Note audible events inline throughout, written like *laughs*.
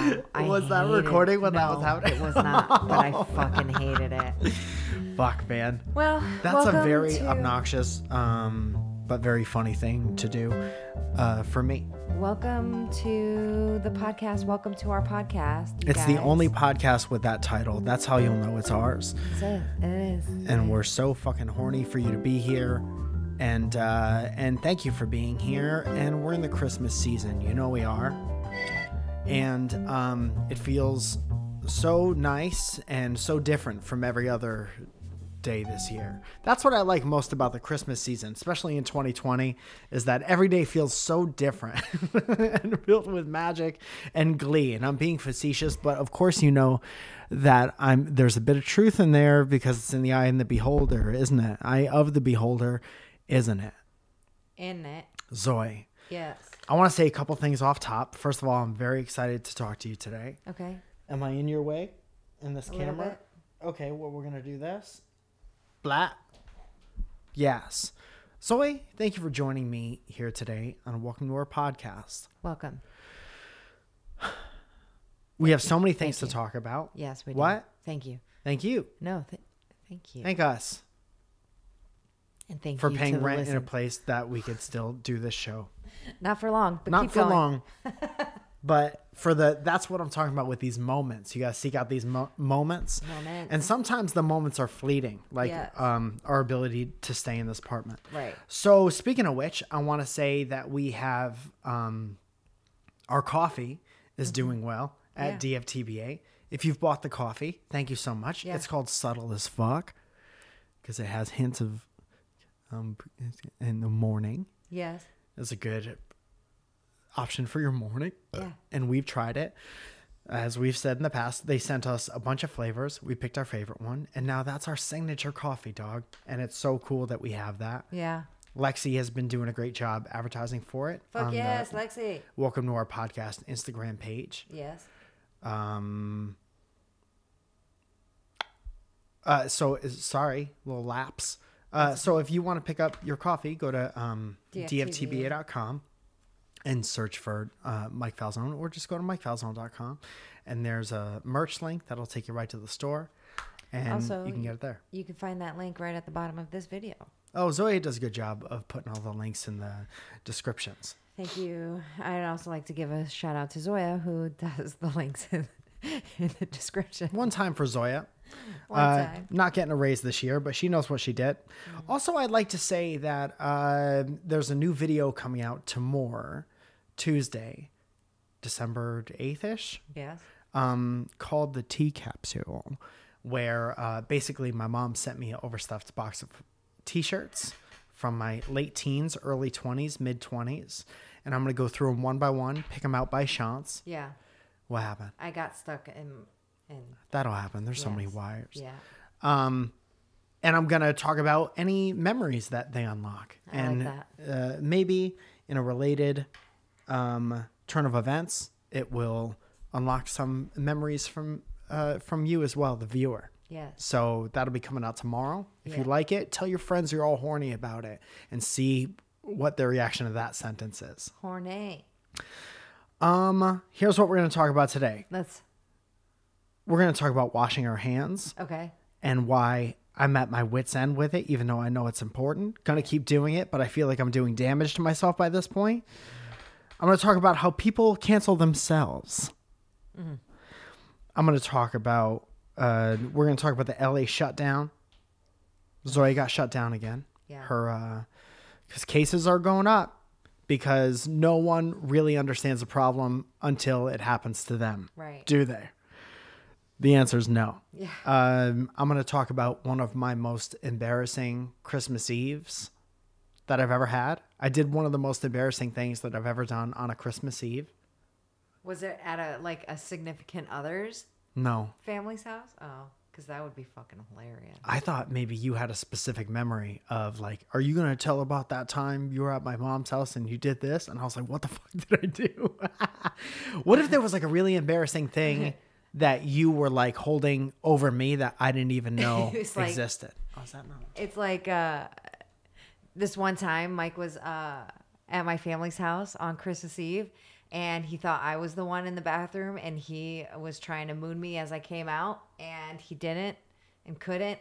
Wow. I Was that recording when that was No, happening? It was not, but I *laughs* fucking hated it. Fuck, man. Well, That's a very to- obnoxious, um, but very funny thing to do uh, for me. Welcome to the podcast. Welcome to our podcast. It's the only podcast with that title. That's how you'll know it's ours. That's it. It is. And we're so fucking horny for you to be here. And uh, and thank you for being here. And we're in the Christmas season. You know we are. And um, it feels so nice and so different from every other day this year. That's what I like most about the Christmas season, especially in 2020, is that every day feels so different *laughs* and filled with magic and glee. And I'm being facetious, but of course you know that I'm there's a bit of truth in there because it's in the eye of the beholder, isn't it? Eye of the beholder, isn't it? In it. Zoe. Yes. I want to say a couple things off top. First of all, I'm very excited to talk to you today. Okay. Am I in your way in this A camera? Okay, well, we're going to do this. Blah. Yes. Zoe, thank you for joining me here today on Welcome to our podcast. Welcome. We have so many things to talk about. Yes, we do. What? Thank you. Thank you. No, th- thank you. Thank us and thank for you paying rent in a place that we could still do this show. Not for long, but Not for going. long. *laughs* but for the that's what I'm talking about with these moments. You got to seek out these mo- moments. Moments. And sometimes the moments are fleeting, like Yes. um, our ability to stay in this apartment. Right. So speaking of which, I want to say that we have um, our coffee is doing well at Mm-hmm. Yeah. DFTBA. If you've bought the coffee, thank you so much. Yeah. It's called Subtle as Fuck because it has hints of um, in the morning. Yes. It's a good option for your morning. Yeah. And we've tried it. As we've said in the past, they sent us a bunch of flavors. We picked our favorite one, and now that's our signature coffee, dog. And it's so cool that we have that. Yeah. Lexi has been doing a great job advertising for it. Fuck on the yes, Lexi. Welcome to our podcast Instagram page. Yes. Um, uh, so is- sorry, little lapse. Uh, so if you want to pick up your coffee, go to um, DFTBA. dftba.com and search for uh, Mike Falzone, or just go to mikefalzone.com, and there's a merch link that'll take you right to the store, and Also, you can get it there. You can find that link right at the bottom of this video. Oh, Zoe does a good job of putting all the links in the descriptions. Thank you. I'd also like to give a shout out to Zoya, who *laughs* does the links in, *laughs* in the description. One time for Zoya. One Uh, time. Not getting a raise this year, but she knows what she did. Also, I'd like to say that uh, there's a new video coming out tomorrow, Tuesday, December 8th ish, Yes. um, called the Tea Capsule, where uh, basically my mom sent me an overstuffed box of t shirts from my late teens, early 20s, mid 20s. And I'm going to go through them one by one, pick them out by chance. Yeah. What happened? I got stuck in. in That'll happen. There's so many wires. Yeah. Um, and I'm gonna talk about any memories that they unlock, I like and that. Uh, maybe in a related um, turn of events, it will unlock some memories from uh, from you as well, the viewer. Yes. So that'll be coming out tomorrow. If you like it, tell your friends you're all horny about it, and see what their reaction to that sentence is. Horny. Um, here's what we're gonna talk about today. Let's. We're gonna talk about washing our hands. Okay. and why I'm at my wits' end with it, even though I know it's important. Gonna keep doing it, but I feel like I'm doing damage to myself by this point. I'm gonna talk about how people cancel themselves. I'm gonna talk about. Uh, we're gonna talk about the LA shutdown. Zoe got shut down again. Yeah. Her, because cases are going up because no one really understands the problem until it happens to them. Right. Do they? The answer is no. Yeah. Um, I'm going to talk about one of my most embarrassing Christmas Eves that I've ever had. I did one of the most embarrassing things that I've ever done on a Christmas Eve. Was it at a like a significant other's No, family's house? Oh, because that would be fucking hilarious. I thought maybe you had a specific memory of like, are you to tell about that time you were at my mom's house and you did this? And I was like, what the *laughs* fuck did I do? *laughs* what if there was like a really embarrassing thing *laughs* that you were like holding over me that I didn't even know It's like- existed? Oh, is that not? It's like uh, this one time Mike was uh, at my family's house on Christmas Eve, and he thought I was the one in the bathroom and he was trying to moon me as I came out and he didn't and couldn't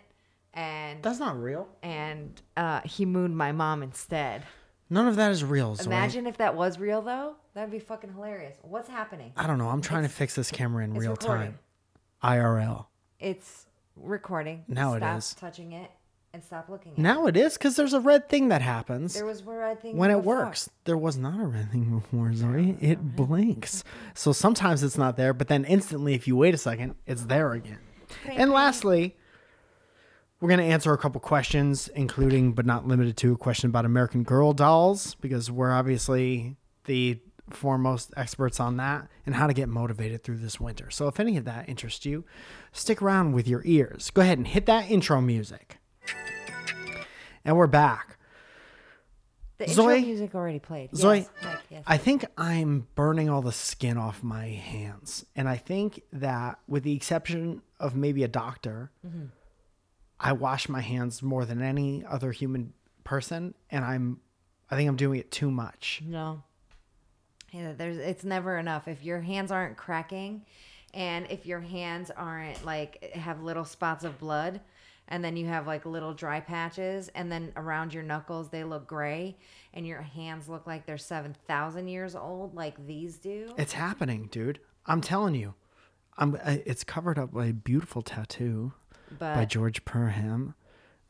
and That's not real. and uh, he mooned my mom instead. None of that is real. Zoe. Imagine if that was real though. That'd be fucking hilarious. What's happening? I don't know. I'm trying to fix this camera in real recording. time. IRL. It's recording. Now it stop is. touching it and stop looking at it. Now it is because there's a red thing that happens There was where I think when it before. works. There was not a red thing before, Zoe. It blinks. *laughs* So sometimes it's not there, but then instantly, if you wait a second, it's there again. And lastly, we're going to answer a couple questions, including but not limited to a question about American Girl dolls, because we're obviously the foremost experts on that and how to get motivated through this winter. So if any of that interests you, stick around with your ears. Go ahead and hit that intro music. And we're back. The intro Zoe- music already played. Zoe, Yes, Mike, yes. I think I'm burning all the skin off my hands. And I think that, with the exception of maybe a doctor, Mm-hmm. I wash my hands more than any other human person. And I'm, I think I'm doing it too much. No. Yeah, there's it's never enough. If your hands aren't cracking and if your hands aren't like have little spots of blood and then you have like little dry patches and then around your knuckles they look gray and your hands look like they're 7,000 years old like these do. It's happening, dude. I'm telling you. I'm, I- it's covered up by a beautiful tattoo by George Perham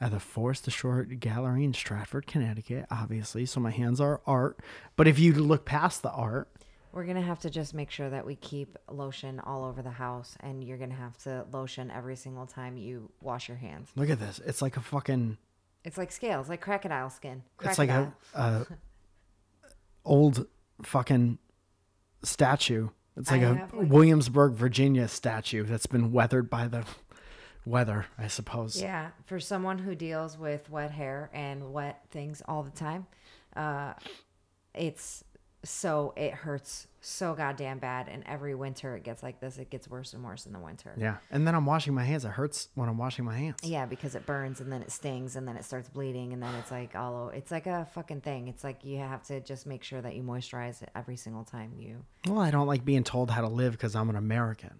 at the Forest Ashore Gallery in Stratford, Connecticut, obviously. So my hands are art. But if you look past the art, we're going to have to just make sure that we keep lotion all over the house and you're going to have to lotion every single time you wash your hands. look at this. It's like a fucking It's like scales, like crocodile skin. it's like a, a *laughs* old fucking statue. It's like I a have, like- Williamsburg, Virginia statue that's been weathered by the weather, I suppose. Yeah, for someone who deals with wet hair and wet things all the time, uh, it's so it hurts so goddamn bad. And every winter it gets like this. It gets worse and worse in the winter. Yeah. And then I'm washing my hands. It hurts when I'm washing my hands. Yeah, because it burns and then it stings and then it starts bleeding and then it's like all o- it's like a fucking thing. It's like you have to just make sure that you moisturize it every single time you. Well, I don't like being told how to live because I'm an American.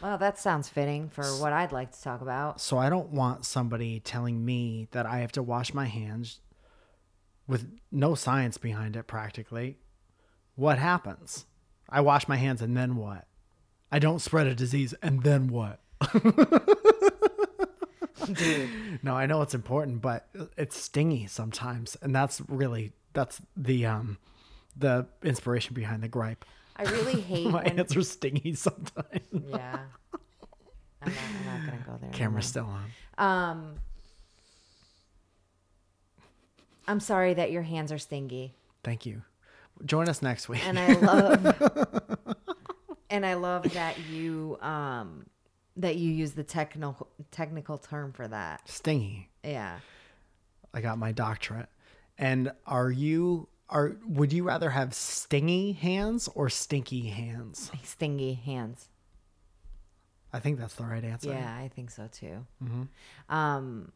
Well, that sounds fitting for what I'd like to talk about. So I don't want somebody telling me that I have to wash my hands with no science behind it practically. What happens? I wash my hands and then what? I don't spread a disease and then what? Dude, No, I know it's important, but it's stingy sometimes, and that's really that's the um the inspiration behind the gripe. I really *laughs* hate My when hands are stingy sometimes. Yeah. I'm not, I'm not gonna go there. Camera's still on. Um, I'm sorry that your hands are stingy, Thank you. Join us next week. and I *laughs* love, and I love that you um that you use the technical technical term for that. stingy. Yeah. I got my doctorate. And are you are would you rather have stingy hands or stinky hands? Stingy hands. I think that's the right answer. Yeah, I think so too. Um,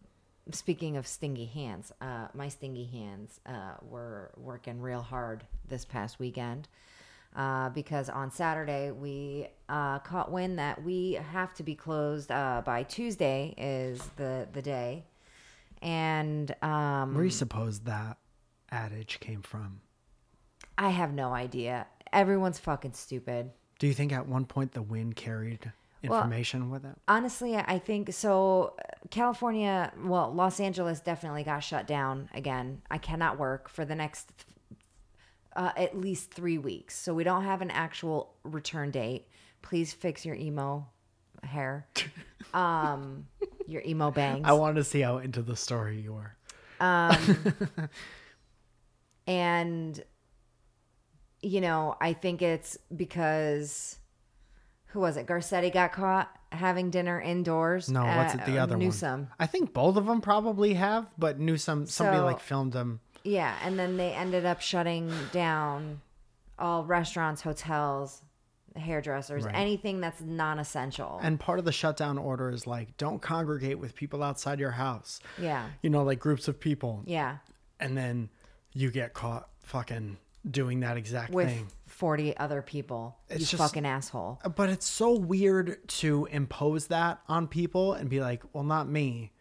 speaking of stingy hands, uh, my stingy hands uh, were working real hard this past weekend uh, because on Saturday we uh, caught wind that we have to be closed uh, by Tuesday is the the day, and um, Where do you suppose that adage came from? I have no idea. Everyone's fucking stupid. Do you think at one point the wind carried information with it? Honestly, I think so. California, well, Los Angeles definitely got shut down again. I cannot work for the next uh, at least three weeks. So we don't have an actual return date. Please fix your emo hair, *laughs* um, your emo bangs. I wanted to see how into the story you were. Um, *laughs* and you know i think it's because who was it garcetti got caught having dinner indoors No, what's it? The other newsom one. I think both of them probably have, but Newsom somebody So- like filmed them. yeah and then they ended up shutting down all restaurants hotels hairdressers Right. anything that's non-essential And part of the shutdown order is like, don't congregate with people outside your house. yeah You know, like groups of people. yeah And then you get caught fucking doing that exact with thing. 40 other people. It's you just- fucking asshole. But it's so weird to impose that on people and be like, well, not me.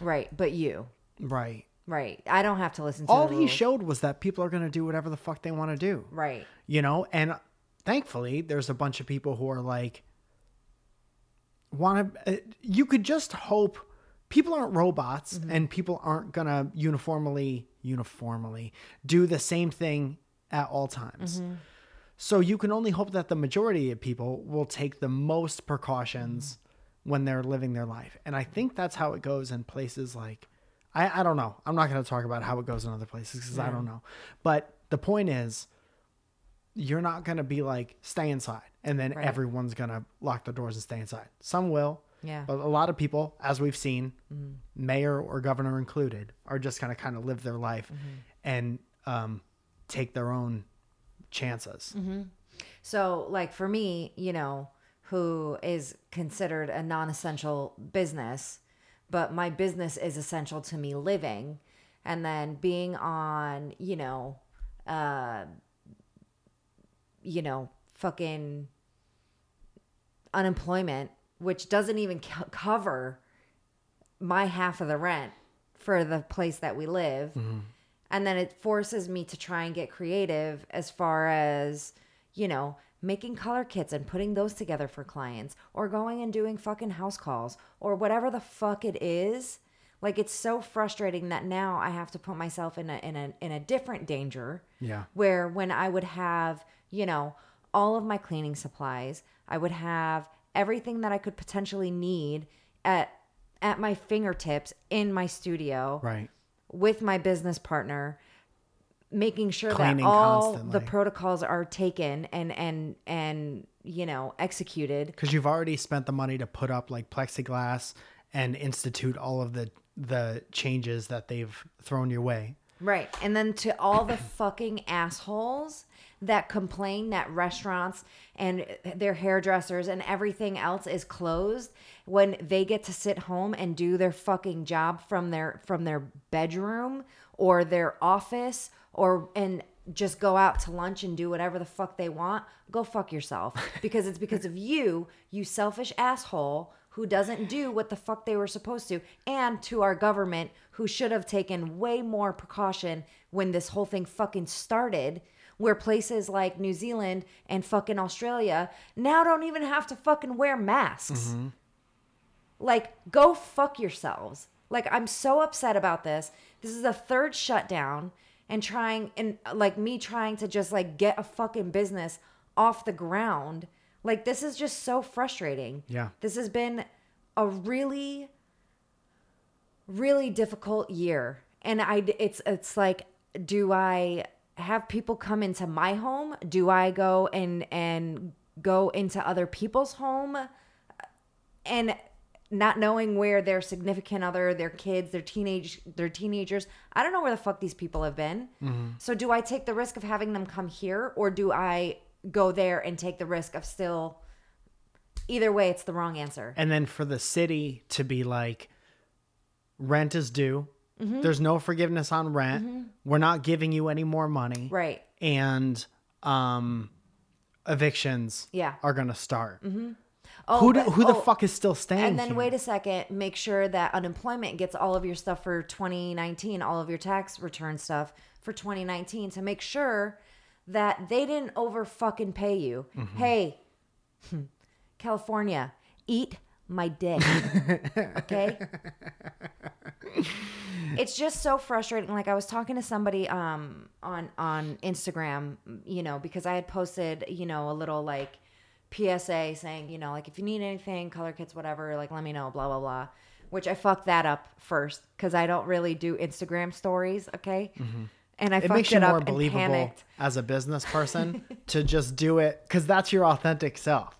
Right. But you. Right. Right. I don't have to listen to All he showed was that people are going to do whatever the fuck they want to do. Right. You know? And thankfully, there's a bunch of people who are like, want to, uh, you could just hope people aren't robots Mm-hmm. and people aren't going to uniformly, uniformly do the same thing at all times. Mm-hmm. So you can only hope that the majority of people will take the most precautions when they're living their life. And I think that's how it goes in places like I, I don't know. I'm not going to talk about how it goes in other places because I don't know. But the point is, you're not going to be like stay inside and then Right. everyone's going to lock the doors and stay inside. Some will. Yeah. But a lot of people, as we've seen, mayor or governor included, are just going to kind of live their life and um, take their own chances. So, like for me, you know, who is considered a non essential business, but my business is essential to me living, and then being on, you know, uh, you know, fucking unemployment, which doesn't even co- cover my half of the rent for the place that we live. And then it forces me to try and get creative as far as, you know, making color kits and putting those together for clients or going and doing fucking house calls or whatever the fuck it is. Like it's so frustrating that now I have to put myself in a in a in a different danger Yeah. where when I would have, you know, all of my cleaning supplies, I would have everything that I could potentially need at at my fingertips in my studio Right. With my business partner making sure Cleaning that all constantly. the protocols are taken and and and you know executed because you've already spent the money to put up like plexiglass and institute all of the the changes that they've thrown your way. Right. And then to all the fucking assholes that complain that restaurants and their hairdressers and everything else is closed when they get to sit home and do their fucking job from their from their bedroom or their office or and just go out to lunch and do whatever the fuck they want, go fuck yourself *laughs* because it's because of you, you selfish asshole who doesn't do what the fuck they were supposed to, and to our government who should have taken way more precaution when this whole thing fucking started. Where places like New Zealand and fucking Australia now don't even have to fucking wear masks. Mm-hmm. Like, go fuck yourselves. Like, I'm so upset about this. This is the third shutdown and trying, and like me trying to just like get a fucking business off the ground. Like, this is just so frustrating. Yeah. This has been a really, really difficult year. And I, it's, it's like, do I have people come into my home? Do I go and, and go into other people's home? and not knowing where their significant other, their kids, their teenage, their teenagers, I don't know where the fuck these people have been. Mm-hmm. So do I take the risk of having them come here, or do I go there and take the risk of still? Either way, it's the wrong answer. And then for the city to be like, rent is due. Mm-hmm. There's no forgiveness on rent. We're not giving you any more money. Right? And um, evictions Yeah. are going to start. Oh, Who, do, but- who the oh, fuck is still staying And then here? wait a second, make sure that unemployment gets all of your stuff for 2019, all of your tax return stuff for 2019 to make sure that they didn't over fucking pay you. Mm-hmm. Hey, *laughs* California, eat my dick. *laughs* okay? *laughs* it's just so frustrating. Like I was talking to somebody um on on Instagram, you know, because I had posted, you know, a little like PSA saying, you know, like if you need anything, color kits, whatever, like let me know, blah blah blah. Which I fucked that up first because I don't really do Instagram stories, okay? And I Mm-hmm. it makes you it more believable as a business person *laughs* to just do it because that's your authentic self.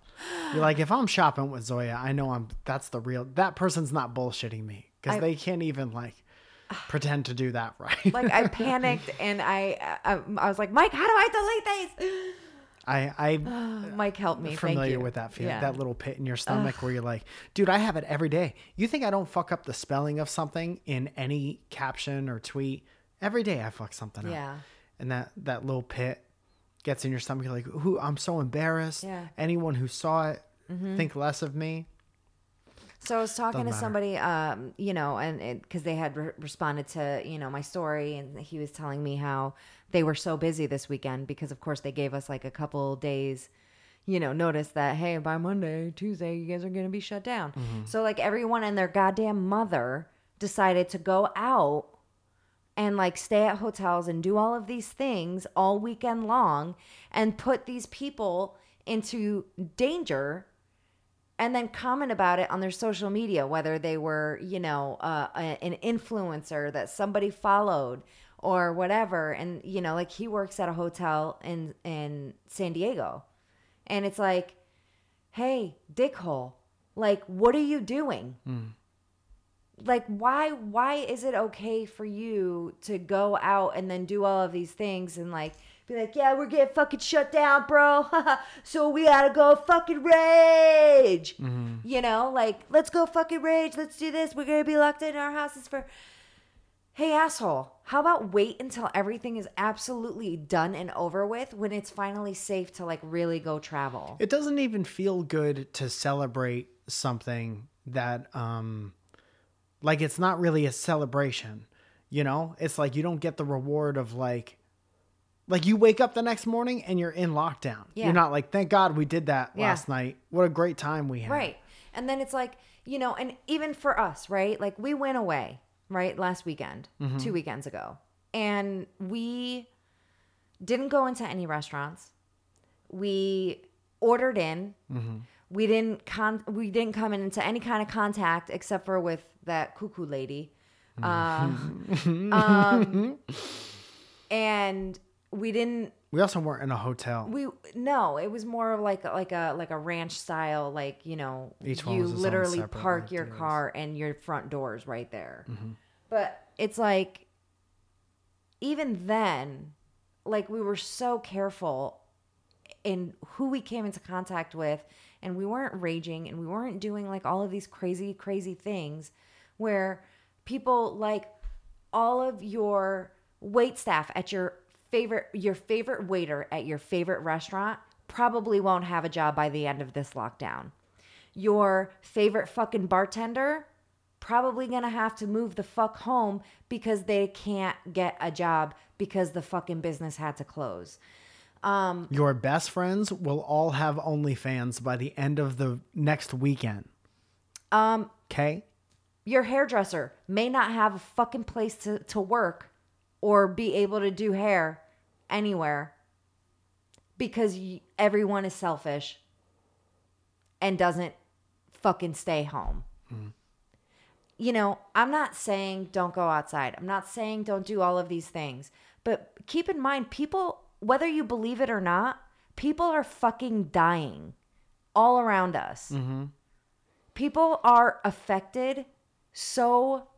You're like, if I'm shopping with Zoya, I know I'm. That's the real. That person's not bullshitting me because they can't even like *sighs* pretend to do that right. Like I *laughs* panicked and I, I I was like, Mike, how do I delete these? *gasps* I I *sighs* Mike, help me. Thank familiar you. with that feeling, Yeah. that little pit in your stomach where you're like, dude, I have it every day. You think I don't fuck up the spelling of something in any caption or tweet? Every day I fuck something up. Yeah. And that that little pit gets in your stomach. You're like, who? I'm so embarrassed. Yeah. Anyone who saw it, mm-hmm. think less of me. So I was talking Doesn't to somebody, um, you know, and because they had re- responded to, you know, my story, and he was telling me how they were so busy this weekend because, of course, they gave us like a couple days, you know, notice that hey, by Monday, Tuesday, you guys are gonna be shut down. So like everyone and their goddamn mother decided to go out and like stay at hotels and do all of these things all weekend long and put these people into danger and then comment about it on their social media, whether they were, you know, uh, a- an influencer that somebody followed or whatever. And you know, like he works at a hotel in in San Diego, and it's like, hey, dickhole, like, what are you doing? Like, why why is it okay for you to go out and then do all of these things and like be like, yeah, we're getting fucking shut down, bro. *laughs* so we gotta go fucking rage. You know, like, let's go fucking rage. Let's do this. We're gonna be locked in our houses for. Hey, asshole, how about wait until everything is absolutely done and over with when it's finally safe to like really go travel? It doesn't even feel good to celebrate something that, um, like, it's not really a celebration. You know, it's like you don't get the reward of like, like you wake up the next morning and you're in lockdown. Yeah. You're not like, thank God we did that Yeah. last night. What a great time we had. Right. And then it's like, you know, and even for us, right? Like we went away, right, last weekend, two weekends ago. And we didn't go into any restaurants. We ordered in. We didn't con we didn't come into any kind of contact except for with that cuckoo lady. *laughs* Uh, um, and we didn't We also weren't in a hotel. we no, it was more of like like a like a ranch style, like you know, Each you was its own literally park your car and your front doors right there. Mm-hmm. But it's like even then, like we were so careful in who we came into contact with, and we weren't raging and we weren't doing like all of these crazy crazy things where people like all of your wait staff at your favorite your favorite waiter at your favorite restaurant probably won't have a job by the end of this lockdown. Your favorite fucking bartender probably going to have to move the fuck home because they can't get a job because the fucking business had to close. Um, Your best friends will all have OnlyFans by the end of the next weekend. Um. Okay. Your hairdresser may not have a fucking place to, to work or be able to do hair anywhere because everyone is selfish and doesn't fucking stay home. Mm-hmm. You know, I'm not saying don't go outside. I'm not saying don't do all of these things. But keep in mind, people, whether you believe it or not, people are fucking dying all around us. Mm-hmm. People are affected so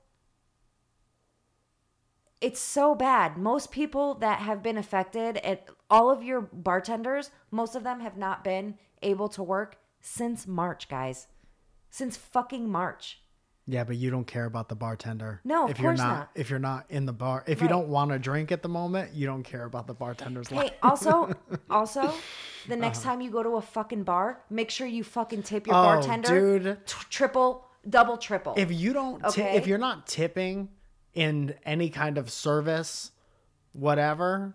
it's so bad. Most people that have been affected, and all of your bartenders, most of them have not been able to work since March, guys. Since fucking March. Yeah, but you don't care about the bartender. No, of if you're course not, not. If you're not in the bar, if you don't want to drink at the moment, you don't care about the bartender's life. Hey, also, *laughs* also, the next uh. time you go to a fucking bar, make sure you fucking tip your Oh, bartender dude. t- triple, double, triple. If you don't, Okay. if you're not tipping in any kind of service, whatever,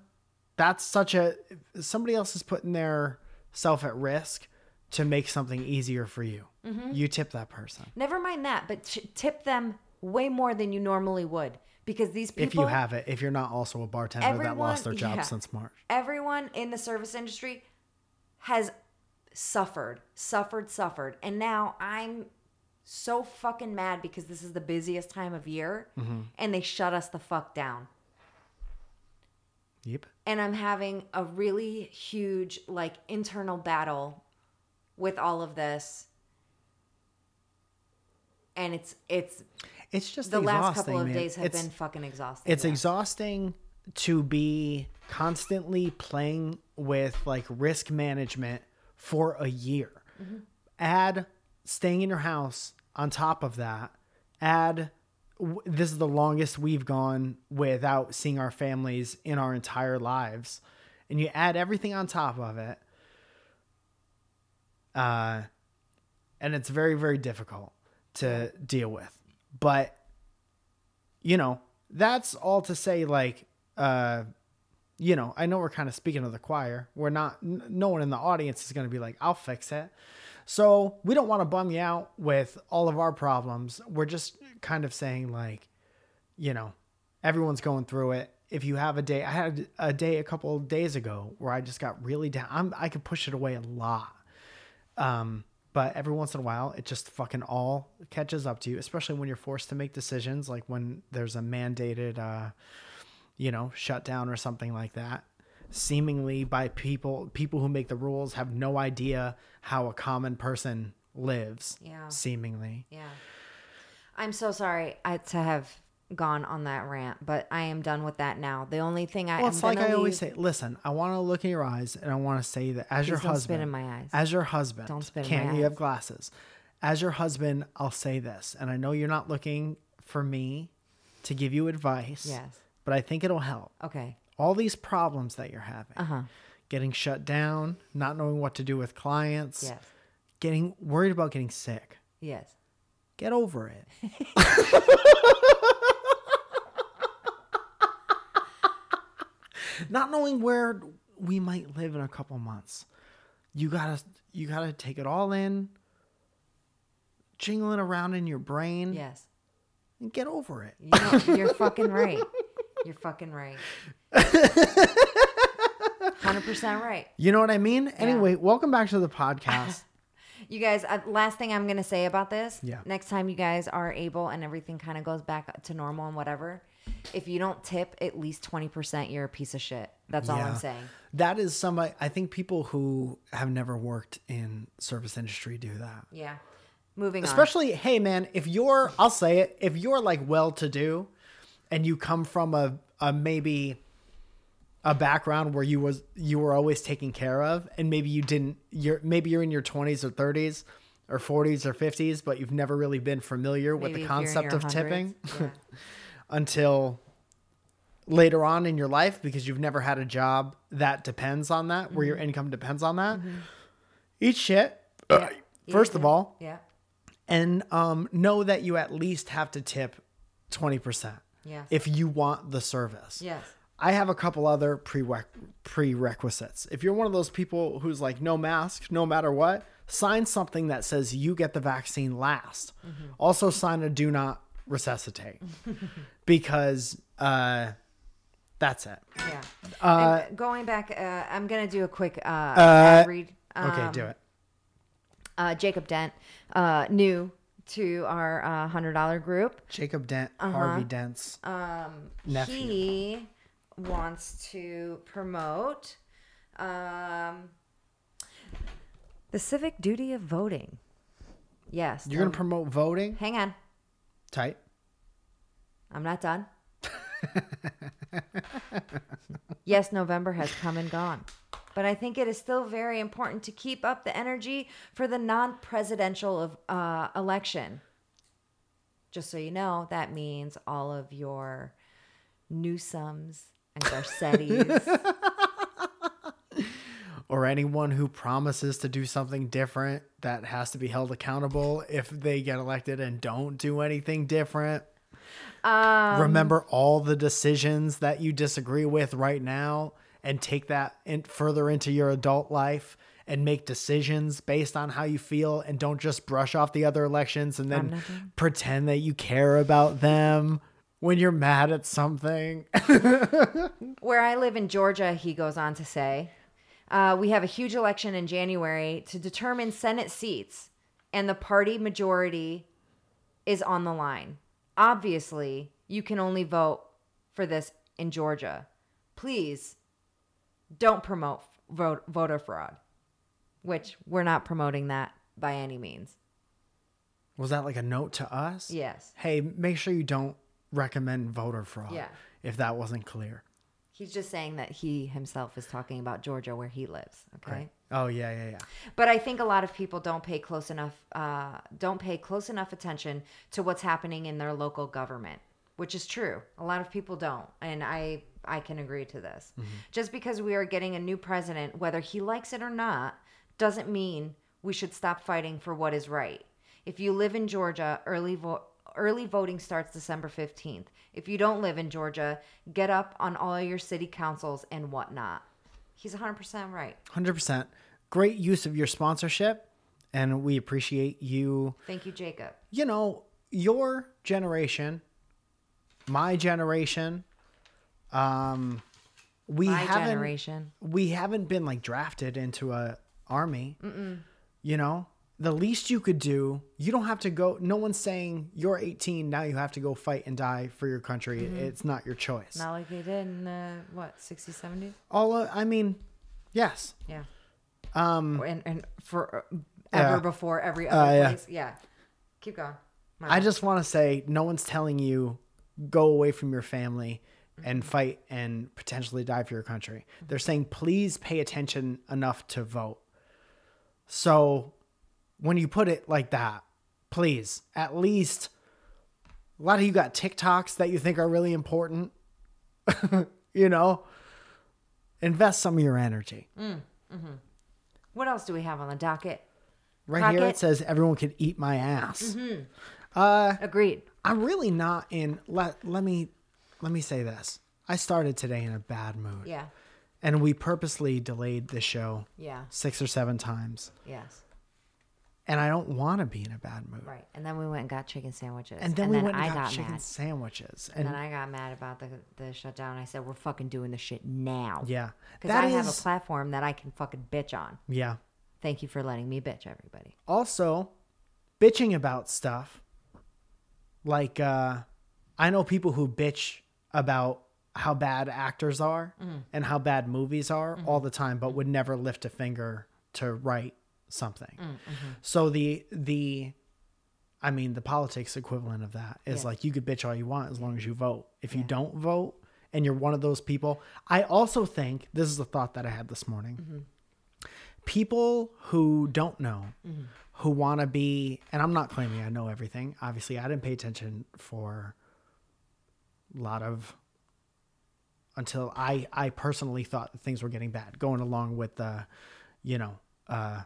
that's such a somebody else is putting their self at risk to make something easier for you. Mm-hmm. You tip that person Never mind that, but tip them way more than you normally would because these people if you have it. If you're not also a bartender that lost their job yeah. since March. everyone in the service industry has suffered, suffered, suffered. And now I'm so fucking mad because this is the busiest time of year Mm-hmm. and they shut us the fuck down. Yep. And I'm having a really huge, like, internal battle with all of this. And it's it's It's just the last couple of man. days have It's- been fucking exhausting. it's yeah. exhausting to be constantly playing with like risk management for a year. Mm-hmm. Add staying in your house on top of that. Add this is the longest we've gone without seeing our families in our entire lives. and you add everything on top of it, uh, and it's very very difficult to deal with. But you know, that's all to say. Like, uh, you know, I know we're kind of speaking to the choir. We're not. N- no one in the audience is going to be like, "I'll fix it." So we don't want to bum you out with all of our problems. We're just kind of saying like, you know, everyone's going through it. If you have a day, I had a day a couple days ago where I just got really down. I'm, I could push it away a lot. Um, but every once in a while, it just fucking all catches up to you, especially when you're forced to make decisions, like when there's a mandated, uh, you know, shutdown or something like that. Seemingly by people, people who make the rules have no idea how a common person lives. Yeah. Seemingly. Yeah. I'm so sorry to have gone on that rant, but I am done with that now. The only thing I Well, it's like I always leave- say. Listen, I want to look in your eyes, and I want to say that as your Please don't spit husband, in my eyes. as your husband, Don't spit can't my you eyes. have glasses? As your husband, I'll say this, and I know you're not looking for me to give you advice. Yes. But I think it'll help. Okay. All these problems that you're having, Uh huh. getting shut down, not knowing what to do with clients, Yes. getting worried about getting sick. Yes. Get over it. *laughs* Not knowing where we might live in a couple months. You gotta you gotta take it all in, jingling around in your brain, Yes. and get over it. You know, you're fucking right. *laughs* You're fucking right. *laughs* Hundred percent right. You know what I mean? Anyway, welcome back to the podcast. *laughs* You guys, uh, last thing I'm gonna say about this. Yeah. Next time you guys are able and everything kind of goes back to normal and whatever, if you don't tip at least twenty percent, you're a piece of shit. That's all Yeah. I'm saying. that is somebody I think people who have never worked in service industry do that. Yeah. Moving on. Especially, hey man, if you're, I'll say it, if you're like well to do, and you come from a, a maybe a background where you was you were always taken care of, and maybe you didn't, you're maybe you're in your twenties or thirties or forties or fifties, but you've never really been familiar with the if you're in concept your of tipping. Yeah. *laughs* until later on in your life because you've never had a job that depends on that, where Mm-hmm. your income depends on that. Eat shit. Yeah. First Yeah, of all, Yeah. and um, know that you at least have to tip 20% Yes. if you want the service. Yes. I have a couple other prereq- prerequisites. If you're one of those people who's like, no mask, no matter what, sign something that says you get the vaccine last. Mm-hmm. Also, sign a do not resuscitate *laughs* because uh, that's it. Yeah. Uh, going back, uh, I'm gonna do a quick uh, ad read. okay, Um, do it. Uh, Jacob Dent, uh, new to our uh, hundred dollar group. Jacob Dent, uh-huh. Harvey Dent's. Um, Nephew. He wants to promote um, the civic duty of voting. Yes. You're going to promote voting? hang on. Tight. I'm not done. *laughs* yes, November has come and gone. But I think it is still very important to keep up the energy for the non presidential of uh, election. Just so you know, that means all of your Newsoms and Garcettis. *laughs* or anyone who promises to do something different that has to be held accountable if they get elected and don't do anything different. um, Remember all the decisions that you disagree with right now and take that in further into your adult life and make decisions based on how you feel and don't just brush off the other elections and then pretend that you care about them when you're mad at something. *laughs* Where I live in Georgia, he goes on to say, uh, we have a huge election in January to determine Senate seats, and the party majority is on the line. Obviously, you can only vote for this in Georgia. Please don't promote vote, voter fraud, which we're not promoting that by any means. Was that like a note to us? Yes. Hey, make sure you don't recommend voter fraud. Yeah. If that wasn't clear. He's just saying that he himself is talking about Georgia where he lives. Okay. Oh yeah, yeah, yeah. But I think a lot of people don't pay close enough uh, don't pay close enough attention to what's happening in their local government, which is true. A lot of people don't, and I I can agree to this. Mm-hmm. Just because we are getting a new president, whether he likes it or not, doesn't mean we should stop fighting for what is right. If you live in Georgia, early vo- early voting starts December 15th. If you don't live in Georgia, get up on all your city councils and whatnot. He's 100% right. 100%. Great use of your sponsorship, and we appreciate you. Thank you, Jacob. You know, your generation, my generation, um, we My haven't generation. we haven't been like drafted into a army. You know, the least you could do, you don't have to go. No one's saying you're 18 now. You have to go fight and die for your country. It's not your choice. Not like they did in the, what, 60s, 70s? All uh, I mean, yes. Yeah. Um, And, and for uh, ever Yeah. before every Uh, other yeah. place. Yeah. Keep going. My I bad. just want to say, no one's telling you go away from your family and fight and potentially die for your country. They're saying please pay attention enough to vote. So when you put it like that, please at least a lot of you got TikToks that you think are really important. *laughs* you know, invest some of your energy. Mm, mm-hmm. What else do we have on the docket? Right here it says everyone can eat my ass. Mm-hmm. Uh, Agreed. I'm really not in let let me let me say this. I started today in a bad mood. Yeah. And we purposely delayed the show Yeah. 6 or 7 times. Yes. And I don't want to be in a bad mood. Right. And then we went and got chicken sandwiches. And then we went and I got, got chicken mad. sandwiches. And And, then I got mad about the the shutdown. I said, "We're fucking doing this shit now." yeah. Because I have a platform that I can fucking bitch on. Yeah. Thank you for letting me bitch, everybody. Also, bitching about stuff like uh I know people who bitch about how bad actors are Mm-hmm. and how bad movies are all the time but would never lift a finger to write something. Mm-hmm. So the the I mean the politics equivalent of that is Yes. like you could bitch all you want as long as you vote. If you don't vote and you're one of those people, I also think this is a thought that I had this morning. Mm-hmm. People who don't know, Mm-hmm. who want to be, and I'm not claiming I know everything. Obviously, I didn't pay attention for lot of until I I personally thought that things were getting bad, going along with the, you know, uh,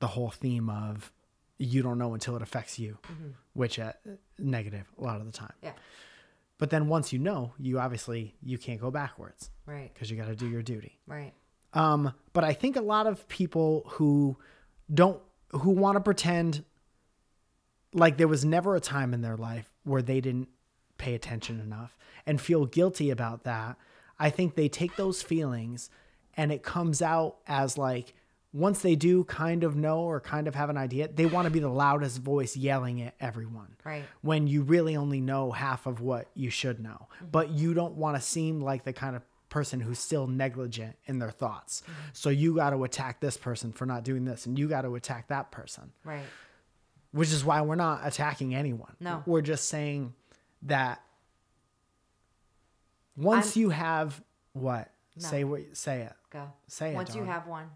the whole theme of you don't know until it affects you, which uh, negative a lot of the time. Yeah. But then once you know, you obviously you can't go backwards Right. because you got to do your duty. Right. Um, but I think a lot of people who don't who want to pretend like there was never a time in their life where they didn't pay attention enough and feel guilty about that. I think they take those feelings and it comes out as like once they do kind of know or kind of have an idea, they want to be the loudest voice yelling at everyone Right. when you really only know half of what you should know. Mm-hmm. But you don't want to seem like the kind of person who's still negligent in their thoughts. Mm-hmm. So you got to attack this person for not doing this, and you got to attack that person, Right. which is why we're not attacking anyone. No. We're just saying that once I'm- you have what? No. Say what say it. Go. Say it, Once you have one.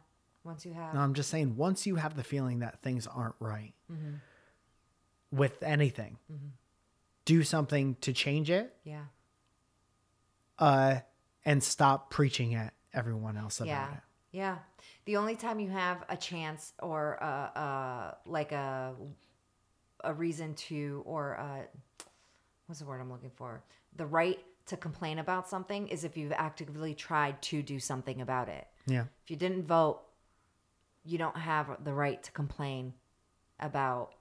Once you have. No, I'm just saying once you have the feeling that things aren't right Mm-hmm. with anything, do something to change it Yeah. uh, and stop preaching at everyone else about Yeah. it. Yeah. The only time you have a chance or uh, uh, like a a reason to or uh, what's the word I'm looking for? The right to complain about something is if you've actively tried to do something about it. Yeah. If you didn't vote, you don't have the right to complain about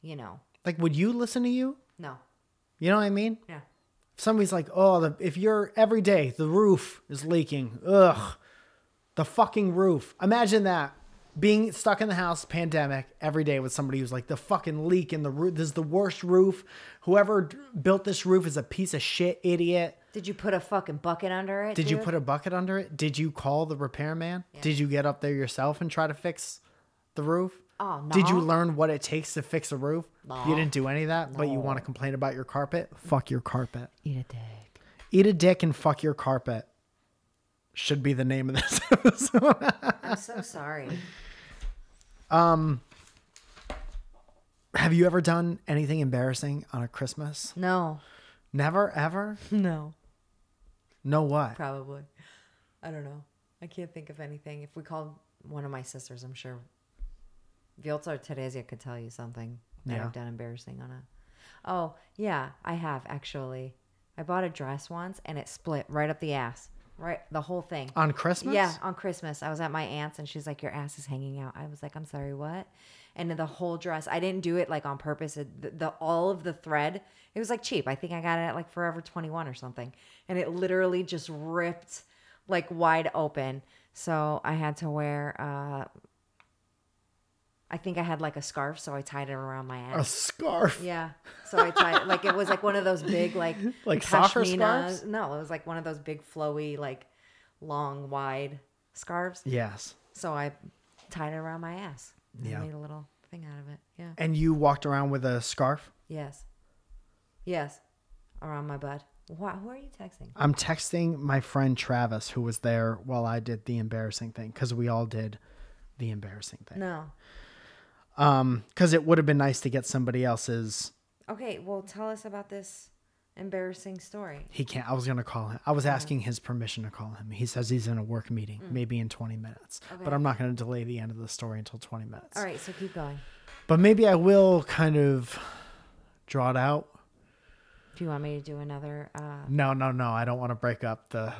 you know. Like, would you listen to you? No. You know what I mean? Yeah. If somebody's like, oh, the, if you're every day, the roof is leaking. Ugh. The fucking roof. Imagine that. Being stuck in the house, pandemic, every day with somebody who's like, the fucking leak in the roof. This is the worst roof. Whoever d- built this roof is a piece of shit idiot. Did you put a fucking bucket under it? Did you dude? put a bucket under it? Did you call the repairman? Did you get up there yourself and try to fix the roof? Oh, Did you learn what it takes to fix a roof? You didn't do any of that, but you want to complain about your carpet? Fuck your carpet. eat a dick? Eat a dick and fuck your carpet. Should be the name of this *laughs* episode. I'm so sorry. Um, have you ever done anything embarrassing on a Christmas? No. Never, ever? *laughs* No. No what? Probably. I don't know. I can't think of anything. If we called one of my sisters, I'm sure Vilta or Teresia could tell you something that Yeah. I've done embarrassing on a. Oh yeah, I have actually. I bought a dress once and it split right up the ass, right the whole thing. On Christmas? Yeah, on Christmas, I was at my aunt's and she's like, "Your ass is hanging out." I was like, "I'm sorry, what?" And the whole dress, I didn't do it like on purpose. It, the, the all of the thread, it was like cheap. I think I got it at like Forever 21 or something, and it literally just ripped like wide open. So I had to wear. uh I think I had like a scarf, so I tied it around my ass. A scarf. Yeah. So I tied like it was like one of those big like *laughs* Like soccer scarves? No, it was like one of those big flowy like long wide scarves. Yes. So I tied it around my ass. and Yeah. Made a little thing out of it. Yeah. And you walked around with a scarf? Yes. Yes. Around my butt. Why, who are you texting? I'm texting my friend Travis, who was there while I did the embarrassing thing, because we all did the embarrassing thing. No. Um, because it would have been nice to get somebody else's. Okay. Well, tell us about this embarrassing story. He can't. I was gonna call him. I was asking his permission to call him. He says he's in a work meeting, maybe in 20 minutes. But I'm not gonna delay the end of the story until 20 minutes. All right. So keep going. But maybe I will kind of draw it out. Do you want me to do another? Uh, No, no, no. I don't want to break up the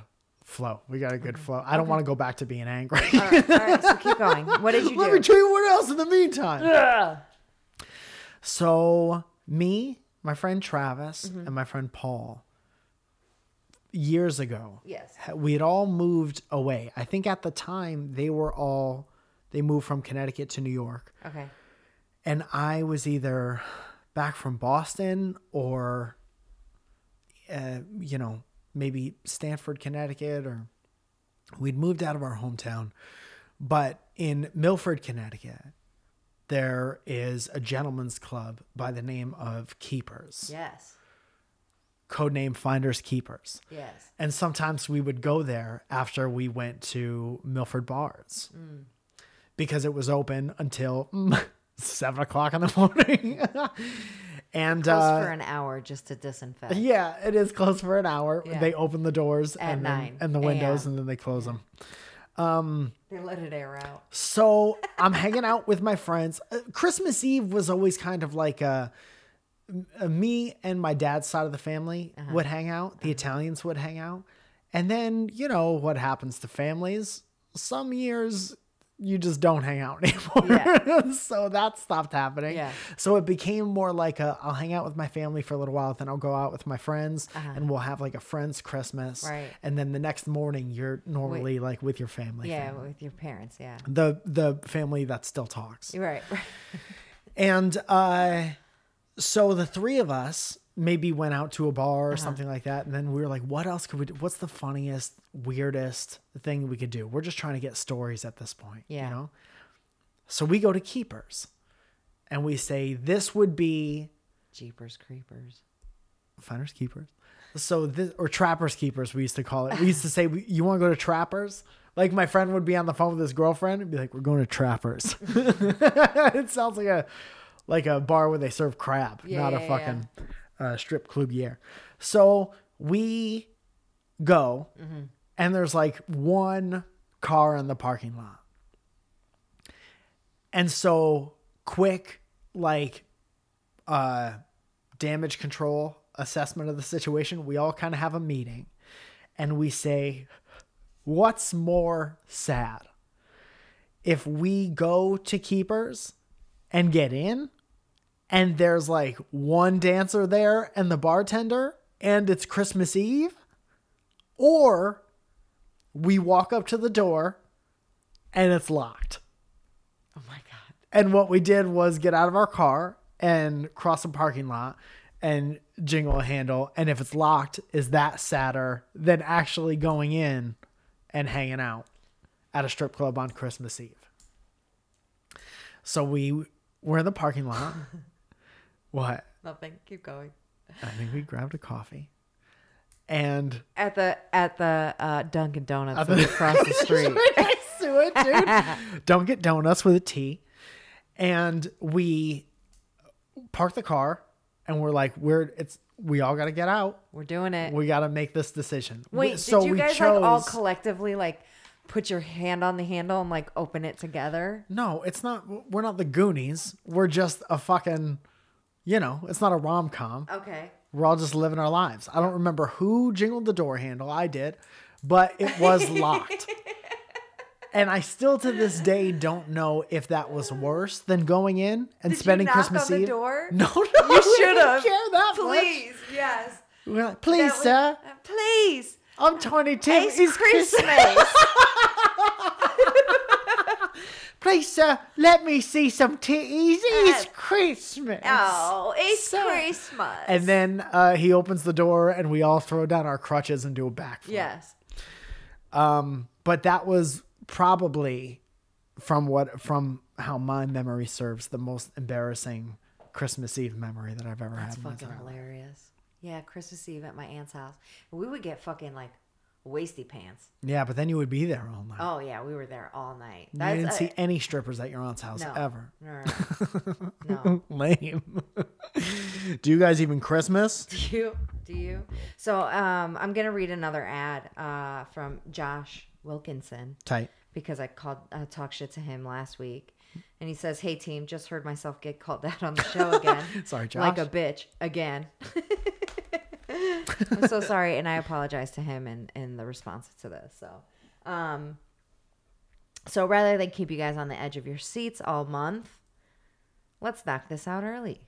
flow. We got a good flow. I don't want to go back to being angry. all, right, all right. So keep going. *laughs* What did you Let do? me tell you what else in the meantime. So, me, my friend Travis, Mm-hmm. and my friend Paul, years ago, yes. we had all moved away. I think at the time they were all, they moved from Connecticut to New York. Okay. And I was either back from Boston or, uh, you know, maybe Stamford, Connecticut, or we'd moved out of our hometown. But in Milford, Connecticut, there is a gentleman's club by the name of Keepers, Yes. codename Finders Keepers. Yes. And sometimes we would go there after we went to Milford Bars because it was open until mm, *laughs* seven o'clock in the morning. *laughs* and Close uh, for an hour just to disinfect. yeah, it is closed for an hour. Yeah. They open the doors At and, then, nine and the windows and then they close them. They let it air out. So I'm hanging out with my friends. Uh, Christmas Eve was always kind of like a, a me and my dad's side of the family Uh-huh. would hang out. The Italians would hang out, and then you know what happens to families. Some years you just don't hang out *laughs* anymore. *laughs* so that stopped happening. Yeah. So it became more like a I'll hang out with my family for a little while, then I'll go out with my friends, Uh-huh. and we'll have like a friend's Christmas. Right. And then the next morning you're normally like with your family. Yeah, family with your parents. Yeah. the the family that still talks. Right. *laughs* And uh so the three of us maybe went out to a bar or Uh-huh. something like that and then we were like what else could we do? What's the funniest, weirdest thing we could do? We're just trying to get stories at this point, Yeah. you know? So we go to keepers and we say this would be Jeepers creepers. finders keepers. So this or trappers keepers we used to call it. We used to say you want to go to trappers? Like my friend would be on the phone with his girlfriend and be like, "We're going to Trappers." *laughs* it sounds like a like a bar where they serve crab, Yeah, not yeah, a fucking uh, strip club year. So we go, Mm-hmm. and there's like one car in the parking lot, and so quick like uh damage control assessment of the situation. We all kind of have a meeting, and we say, "What's more sad?" if we go to keepers and get in and there's like one dancer there and the bartender and it's Christmas Eve or we walk up to the door and it's locked. Oh my god. And what we did was get out of our car and cross a parking lot and jingle a handle. And if it's locked, is that sadder than actually going in and hanging out at a strip club on Christmas Eve? So we were in the parking lot. *laughs* what? Nothing. Keep going. I think we grabbed a coffee. And At the at the uh, Dunkin' Donuts the- across the *laughs* street. right next to it, dude. *laughs* Don't get donuts with a T. And we park the car and we're like, we're it's we all got to get out. We're doing it. We got to make this decision. Wait, We- did you guys like all collectively like put your hand on the handle and like open it together? No, it's not. We're not the Goonies. We're just a fucking, you know, it's not a rom com. Okay. We're all just living our lives. I don't remember who jingled the door handle. I did, but it was *laughs* locked. and I still to this day don't know if that was worse than going in and Did spending you knock Christmas on the door? *laughs* No, no, You should have. care that Please, yes. We're like, please, That was- sir, uh, please. I'm 22. It's, It's Christmas. Christmas. *laughs* Please, sir, let me see some titties. It's Uh, Christmas. oh, it's Sir. Christmas. And then uh, he opens the door, and we all throw down our crutches and do a backflip. yes. Um, but that was probably from what from how my memory serves the most embarrassing Christmas Eve memory that I've ever That's had. in my fucking life. hilarious. Yeah, Christmas Eve at my aunt's house. We would get fucking like wasty pants. Yeah, but then you would be there all night. Oh yeah, we were there all night. you didn't see any strippers at your aunt's house no. ever. No, no, no. *laughs* Lame. *laughs* Do you guys even Christmas? *laughs* Do you? Do you? So um, I'm gonna read another ad uh, from Josh Wilkinson Tight. because I called uh, talk shit to him last week, and he says, "Hey team, just heard myself get called out on the show again. Sorry, Josh. like a bitch again." I'm so sorry, and I apologize to him in in the response to this. So, um, so rather than keep you guys on the edge of your seats all month, let's knock this out early.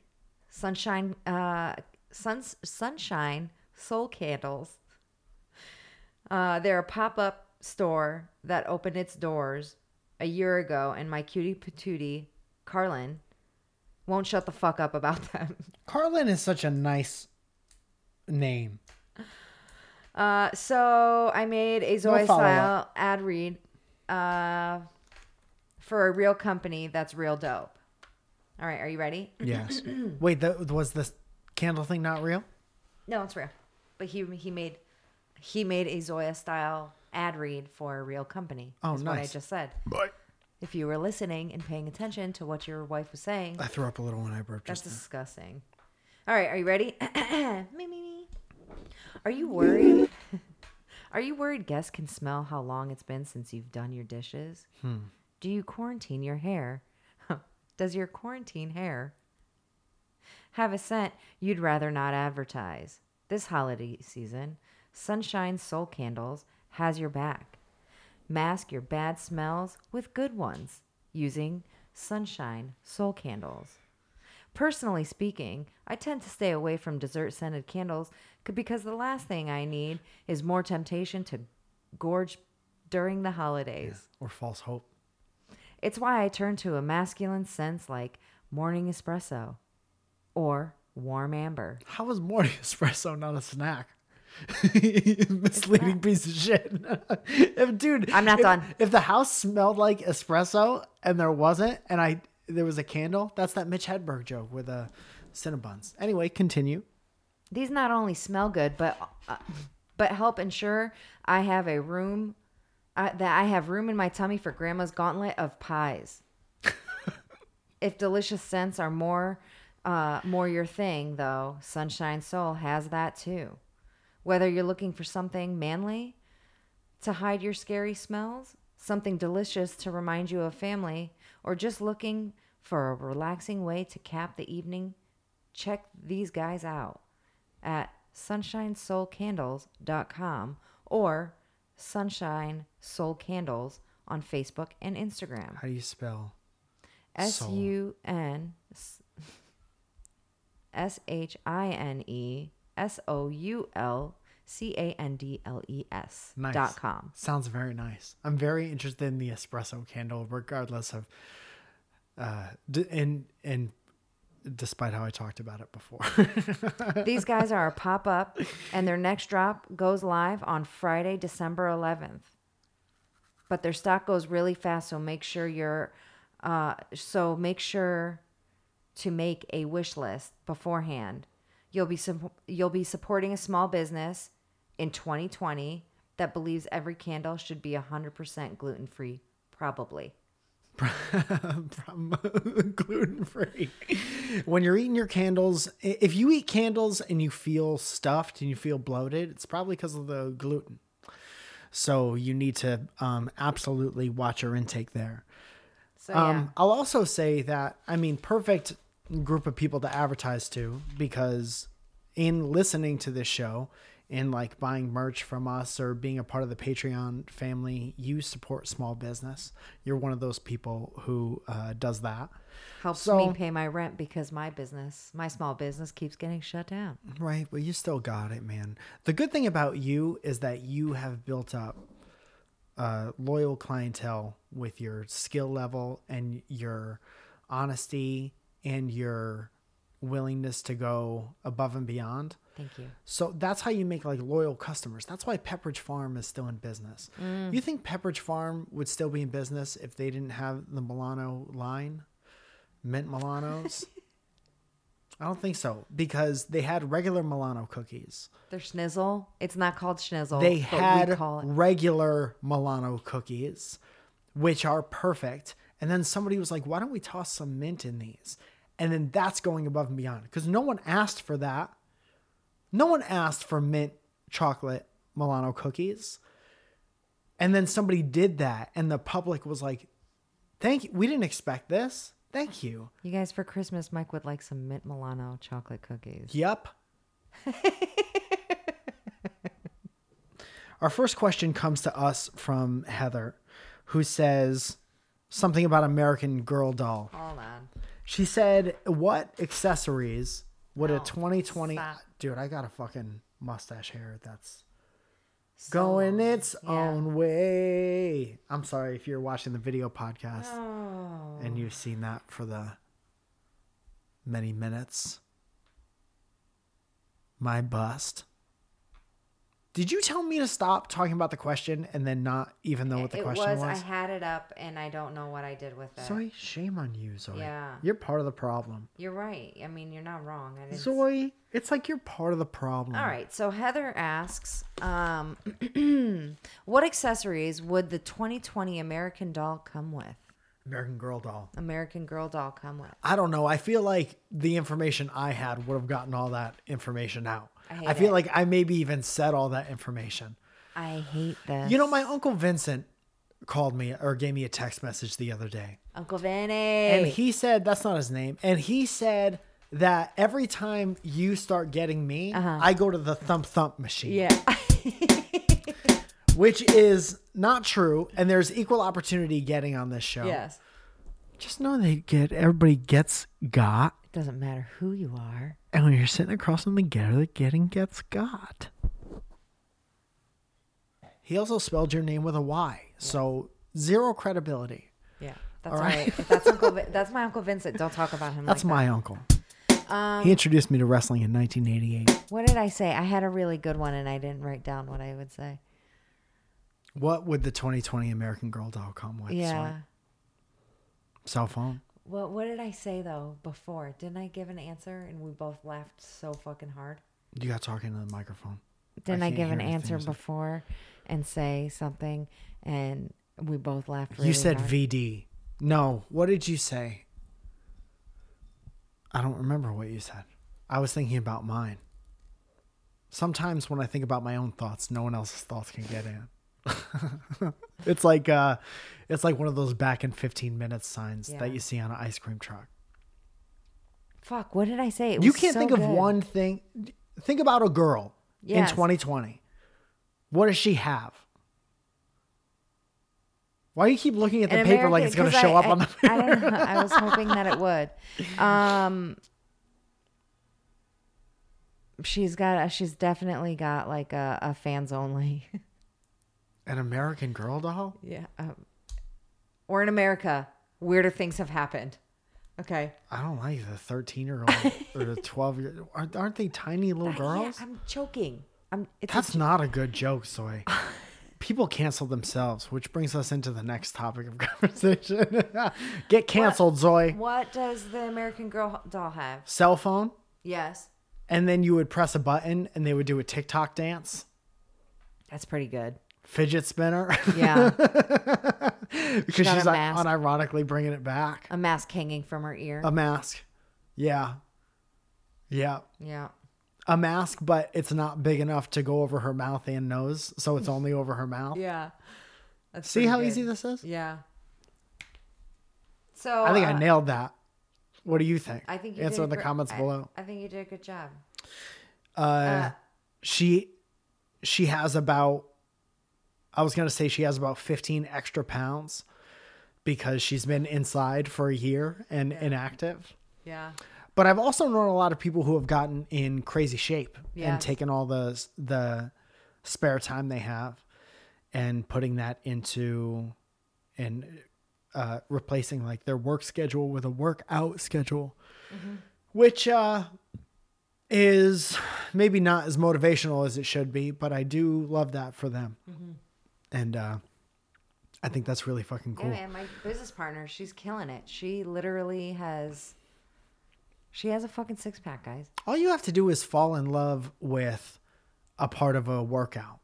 Sunshine, uh, suns, sunshine soul candles. Uh, they're a pop up store that opened its doors a year ago, and my cutie patootie, Carlin, won't shut the fuck up about *laughs* them. Carlin is such a nice name. Uh, so I made a Zoe follow-up. style ad read uh, for a real company that's real dope. All right, are you ready? *clears throat* Yes. Wait, that was the candle thing not real? No, it's real. But he he made he made a Zoya style ad read for a real company. Oh, is what I just said. But if you were listening and paying attention to what your wife was saying, I threw up a little when I burped that's just then. disgusting. All right, are you ready? *clears throat* me, me, me. Are you worried? *laughs* Are you worried guests can smell how long it's been since you've done your dishes? Hmm. Do you quarantine your hair? *laughs* Does your quarantine hair have a scent you'd rather not advertise? This holiday season, Sunshine Soul Candles has your back. Mask your bad smells with good ones using Sunshine Soul Candles. Personally speaking, I tend to stay away from dessert scented candles because the last thing I need is more temptation to gorge during the holidays. Or false hope. It's why I turn to a masculine sense like morning espresso or warm amber. How is morning *laughs* espresso not a snack? *laughs* Misleading piece of shit. *laughs* if, dude, I'm not if- done. If the house smelled like espresso and there wasn't, and I there was a candle, that's that Mitch Hedberg joke with a Cinnabons. Anyway, continue. These not only smell good, but uh, but help ensure I have a room uh, that I have room in my tummy for Grandma's gauntlet of pies. *laughs* if delicious scents are more uh, more your thing, though, Sunshine Soul has that too. Whether you're looking for something manly to hide your scary smells, something delicious to remind you of family, or just looking for a relaxing way to cap the evening, check these guys out at sunshinesoulcandles.com or Sunshine Soul Candles on Facebook and Instagram. How do you spell? S U N S H I N E S O U L C A N D L E S Nice. dot com. Sounds very nice. I'm very interested in the espresso candle, regardless of, uh, d- and and despite how I talked about it before. *laughs* These guys are a pop up, and their next drop goes live on Friday, December 11th. But their stock goes really fast, so make sure you're, uh, so make sure to make a wish list beforehand. You'll be sup- you'll be supporting a small business in 2020 that believes every candle should be 100% gluten free. Probably, from *laughs* *laughs* gluten free. When you're eating your candles, if you eat candles and you feel stuffed and you feel bloated, it's probably because of the gluten. So you need to um, absolutely watch your intake there. So yeah. Um, I'll also say that I mean, perfect group of people to advertise to because in listening to this show, in like buying merch from us or being a part of the Patreon family, you support small business. You're one of those people who uh, does that. helps so- me pay my rent because my business, my small business, keeps getting shut down. Right, but you still got it, man. The good thing about you is that you have built up a loyal clientele with your skill level and your honesty and your willingness to go above and beyond. Thank you. So that's how you make like loyal customers. That's why Pepperidge Farm is still in business. Mm. You think Pepperidge Farm would still be in business if they didn't have the Milano line, mint Milanos? *laughs* I don't think so because they had regular Milano cookies. They're schnizzle. It's not called schnizzle. They had regular Milano cookies, which are perfect. And then somebody was like, why don't we toss some mint in these? And then that's going above and beyond because no one asked for that. No one asked for mint chocolate Milano cookies. And then somebody did that, and the public was like, thank you. We didn't expect this. Thank you. You guys, for Christmas, Mike would like some mint Milano chocolate cookies. Yep. *laughs* Our first question comes to us from Heather, who says something about American Girl doll. Hold on. She said, What accessories would a 2020. stop. Dude, I got a fucking mustache hair that's So going its yeah. own way. I'm sorry if you're watching the video podcast Oh. and you've seen that for the many minutes. My bust. Did you tell me to stop talking about the question and then not even know what the it question was, was? I had it up and I don't know what I did with it. Zoe, shame on you, Zoe. Yeah. You're part of the problem. You're right. I mean, you're not wrong. I didn't Zoe, it's like you're part of the problem. All right. So Heather asks, um, *clears throat* what accessories would the 2020 American Doll come with? American Girl doll. American Girl Doll come with? I don't know. I feel like the information I had would have gotten all that information out. I I feel it. like I maybe even said all that information. I hate this. You know, my uncle Vincent called me or gave me a text message the other day. Uncle Vinny. And he said, that's not his name. And he said that every time you start getting me, I go to the thump thump machine, Uh-huh. yeah. *laughs* which is not true. And there's equal opportunity getting on this show. yes. Just know they get, everybody gets got. It doesn't matter who you are. And when you're sitting across from the getter, the getting gets got. He also spelled your name with a Y. So zero credibility. Yeah. That's All all right. right. *laughs* If that's Uncle. Vin- that's my Uncle Vincent. Don't talk about him. That's like my uncle. Um, He introduced me to wrestling in 1988. what did I say? I had a really good one, and I didn't write down what I would say. What would the 2020 American Girl doll come with? Yeah. Sorry. Cell phone. What What did I say though before? Didn't I give an answer and we both laughed so fucking hard? You got talking to the microphone. Didn't I, can't give an answer before and say something and we both laughed really you said hard? VD. No. What did you say? I don't remember what you said. I was thinking about mine. Sometimes when I think about my own thoughts, no one else's thoughts can get in. *laughs* it's like uh it's like one of those back in 15 minutes signs Yeah. that you see on an ice cream truck. Fuck, what did I say? It you can't so think of one thing. Think about a girl in 2020. What does she have? Why do you keep looking at the An paper like it's going to show I- up on I- the *laughs* I don't know. I was hoping that it would. Um She's got a, she's definitely got like a, a fans only. *laughs* An American Girl doll? yeah. Um, or in America, weirder things have happened. Okay. I don't like the 13 year old *laughs* or the 12 year aren't, aren't they tiny little Yeah, girls? I'm choking. I'm it's a That's not a good joke, Soy. *laughs* People cancel themselves, which brings us into the next topic of *laughs* conversation. Get canceled, Zoe. What does the American Girl doll have? Cell phone, Yes. and then you would press a button and they would do a TikTok dance. That's pretty good. Fidget spinner. Yeah. *laughs* because a she's like, mask. unironically bringing it back. a mask hanging from her ear. A mask. Yeah. Yeah. yeah. A mask, but it's not big enough to go over her mouth and nose, so it's *laughs* only over her mouth. Yeah. That's See how good. easy this is? Yeah. So I think I uh, nailed that. What do you think? I think you answer in the gr- comments I- below. I think you did a good job. Uh, uh, she she has about I was gonna say she has about 15 extra pounds because she's been inside for a year and inactive. Yeah. But I've also known a lot of people who have gotten in crazy shape and Yes. taken all the the spare time they have and putting that into and uh, replacing like their work schedule with a workout schedule, which uh, is maybe not as motivational as it should be, but I do love that for them, and uh, I think that's really fucking cool. Yeah, man, my business partner, she's killing it. She literally has she has a fucking six pack, guys. all you have to do is fall in love with a part of a workout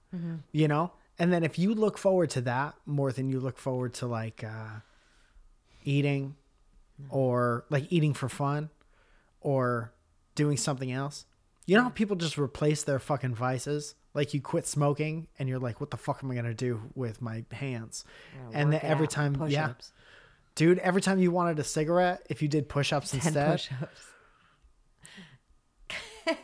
you know and then if you look forward to that more than you look forward to like uh eating or like eating for fun or doing something else you know how people just replace their fucking vices like you quit smoking and you're like what the fuck am i gonna do with my hands and then every out, time yeah push-ups. dude every time you wanted a cigarette if you did push-ups 10 instead push-ups. *laughs*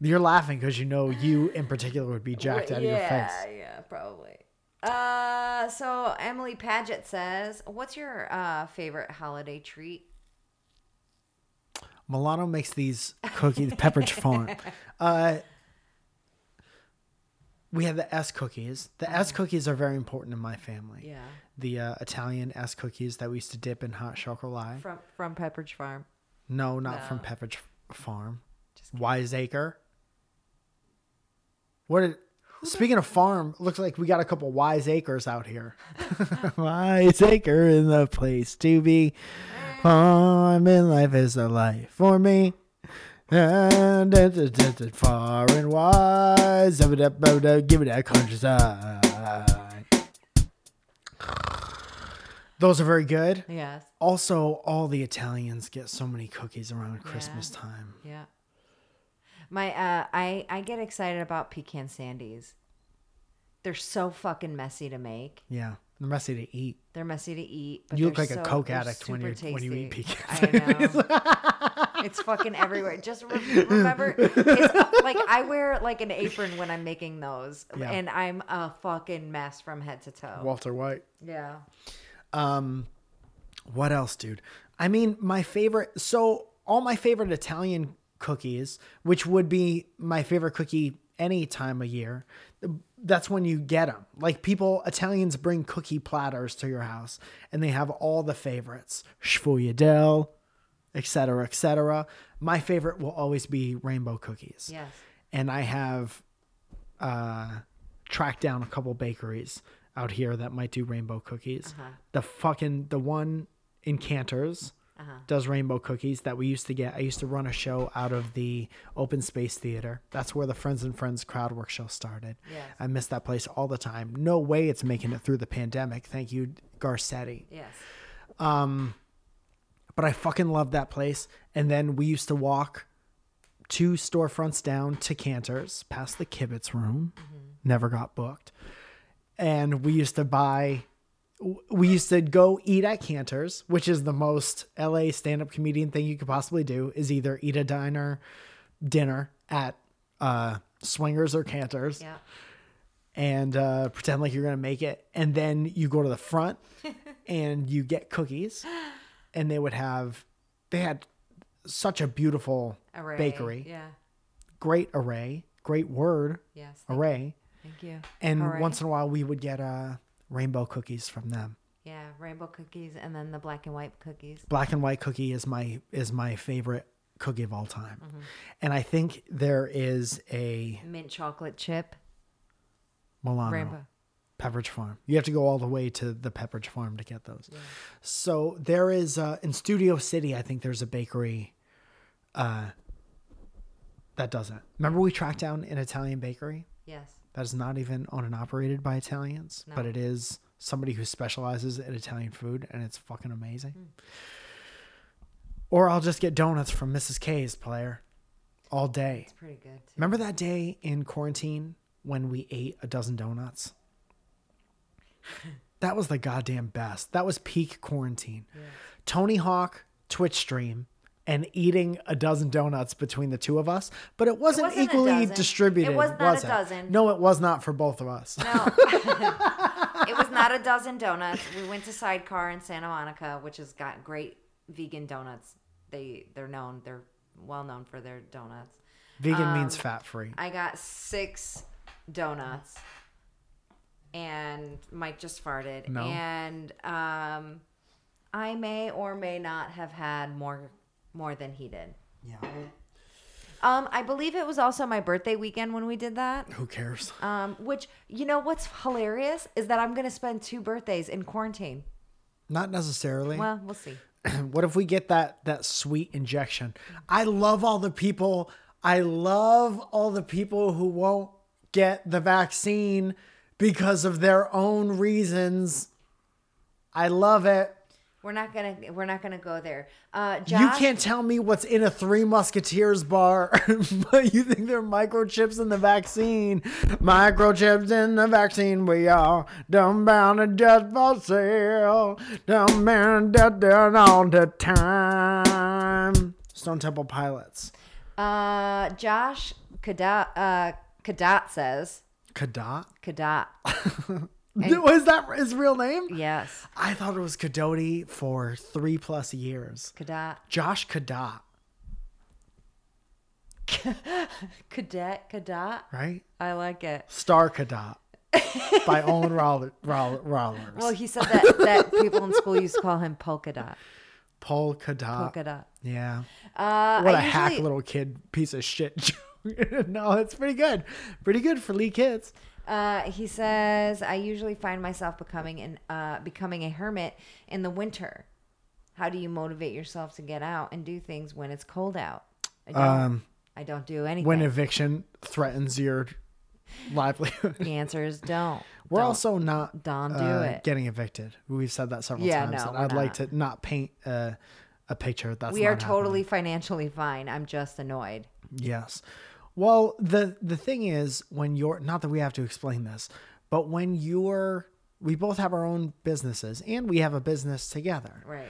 You're laughing because you know you in particular would be jacked out of your face. Yeah, probably. Uh, so Emily Paget says, "What's your uh favorite holiday treat?" Milano makes these cookies, Pepperidge Farm. *laughs* Uh, we have the S cookies. The S cookies are very important in my family. Yeah, The uh, Italian S cookies that we used to dip in hot chocolate. from from Pepperidge Farm. No, not from Pepperidge Farm. Just Wiseacre. What? Did, speaking of farm, looks like we got a couple wiseacres out here. *laughs* *laughs* wiseacre in the place to be. Farm in life is a life for me. And it's a distant far and wide. Give it that, give it that countryside. Those are very good. Yes. Also, all the Italians get so many cookies around Christmas time. Yeah. My uh, I I get excited about pecan sandies. They're so fucking messy to make. Yeah, they're messy to eat. They're messy to eat. But You look like a Coke addict when you- when you eat tasty. pecan I know. *laughs* it's fucking everywhere. Just re- remember, it's, like I wear like an apron when I'm making those, Yeah. and I'm a fucking mess from head to toe. Walter White. yeah. Um, what else, dude? I mean, my favorite. So all my favorite Italian cookies, which would be my favorite cookie any time of year. That's when you get them. Like people, Italians bring cookie platters to your house, and they have all the favorites: Sfogliatelle, etc., etc. My favorite will always be rainbow cookies. Yes. and I have uh, tracked down a couple bakeries out here that might do rainbow cookies. Uh-huh. The fucking the one in Canter's Uh-huh. does rainbow cookies that we used to get. I used to run a show out of the Open Space Theater. That's where the Friends and Friends crowd work show started. Yes. I miss that place all the time. No way it's making it through the pandemic. Thank you, Garcetti. Yes. Um, but I fucking love that place. And then we used to walk two storefronts down to Canter's, past the Kibitz room. Never got booked. And we used to buy. We used to go eat at Canter's, which is the most LA stand-up comedian thing you could possibly do. Is either eat a diner, dinner at uh, Swingers or Canter's, Yeah. and uh, pretend like you're gonna make it, and then you go to the front *laughs* and you get cookies, and they would have, they had such a beautiful Array. bakery, Yeah. great array, great word Yes. Thank, array, thank you. and Array. once in a while we would get uh, rainbow cookies from them. Yeah, rainbow cookies and then the black and white cookies. Black and white cookie is my is my favorite cookie of all time, Mm-hmm. and I think there is a Mint chocolate chip. Milano. Rainbow. Pepperidge Farm. You have to go all the way to the Pepperidge Farm to get those. So there is uh, in Studio City. I think there's a bakery uh, that does it. Remember we tracked down an Italian bakery Yes. That is not even owned and operated by Italians, but it is somebody who specializes in Italian food, and it's fucking amazing. Hmm. Or I'll just get donuts from Mrs. K's player all day. It's pretty good. Too. Remember that day in quarantine when we ate a dozen donuts? *laughs* that was the goddamn best. That was peak quarantine. Tony Hawk Twitch stream and eating a dozen donuts between the two of us, but it wasn't, wasn't equally distributed. It was not a it? dozen. No, it was not for both of us. No, it was not a dozen donuts. We went to Sidecar in Santa Monica, which has got great vegan donuts. They they're known. They're well known for their donuts. Vegan means Um, fat free. I got six donuts, and Mike just farted. No. And um, I may or may not have had more more than he did. Yeah. Um, I believe it was also my birthday weekend when we did that. Who cares? Um, which you know what's hilarious is that I'm gonna spend two birthdays in quarantine. Not necessarily. Well, we'll see. *clears throat* what if we get that that sweet injection i love all the people i love all the people who won't get the vaccine because of their own reasons i love it We're not gonna we're not gonna go there. Uh, you can't tell me what's in a three musketeers bar *laughs* but you think there are microchips in the vaccine microchips in the vaccine we are dumb bound and just for sale dumb bound and down all the time stone temple pilots Uh, Josh Kadat uh, Kadat says Kadat? Kadat. *laughs* Was that his real name? Yes, I thought it was Kadoti for three plus years. Kadat. Josh Kadat, Cadet *laughs* Kadat. right? I like it. Star Kadat by Owen Roll- Roll- Well, he said that that people in school used to call him polka dot. Paul Kadat. Polka dot. Yeah. Uh, What a I hack little kid piece of shit. *laughs* no, it's pretty good. Pretty good for Lee kids. Uh, he says, I usually find myself becoming an uh, becoming a hermit in the winter. How do you motivate yourself to get out and do things when it's cold out? I don't. Um, I don't do anything. when eviction threatens your livelihood. the answer is don't. *laughs* We're Don't. also not Don't do uh, it. getting evicted. We've said that several Yeah, times. no, and we're I'd like to not paint uh, a picture. That's we are not totally happening. financially fine. I'm just annoyed. yes. Well, the the thing is when you're not that we have to explain this, but when you're we both have our own businesses and we have a business together. Right.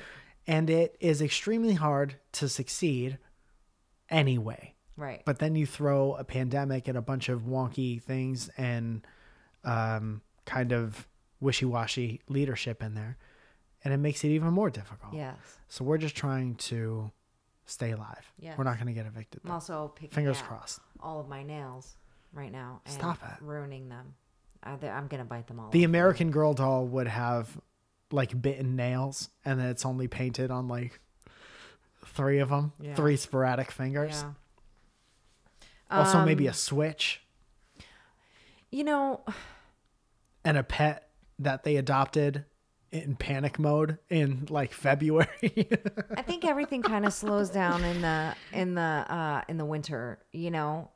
And it is extremely hard to succeed anyway. Right. But then you throw a pandemic and a bunch of wonky things and um, kind of wishy washy leadership in there, and it makes it even more difficult. yes. So we're just trying to stay alive. Yes. We're not going to get evicted. I'm also picking Fingers out crossed. All of my nails right now and Stop it. ruining them. Uh, I'm gonna bite them all. The off. American Girl doll would have like bitten nails, and then it's only painted on like three of them, Yeah. three sporadic fingers. Yeah. Also, maybe Um, a switch You know, *sighs* and a pet that they adopted in panic mode in like February. *laughs* I think everything kind of slows down in the in the uh in the winter, you know,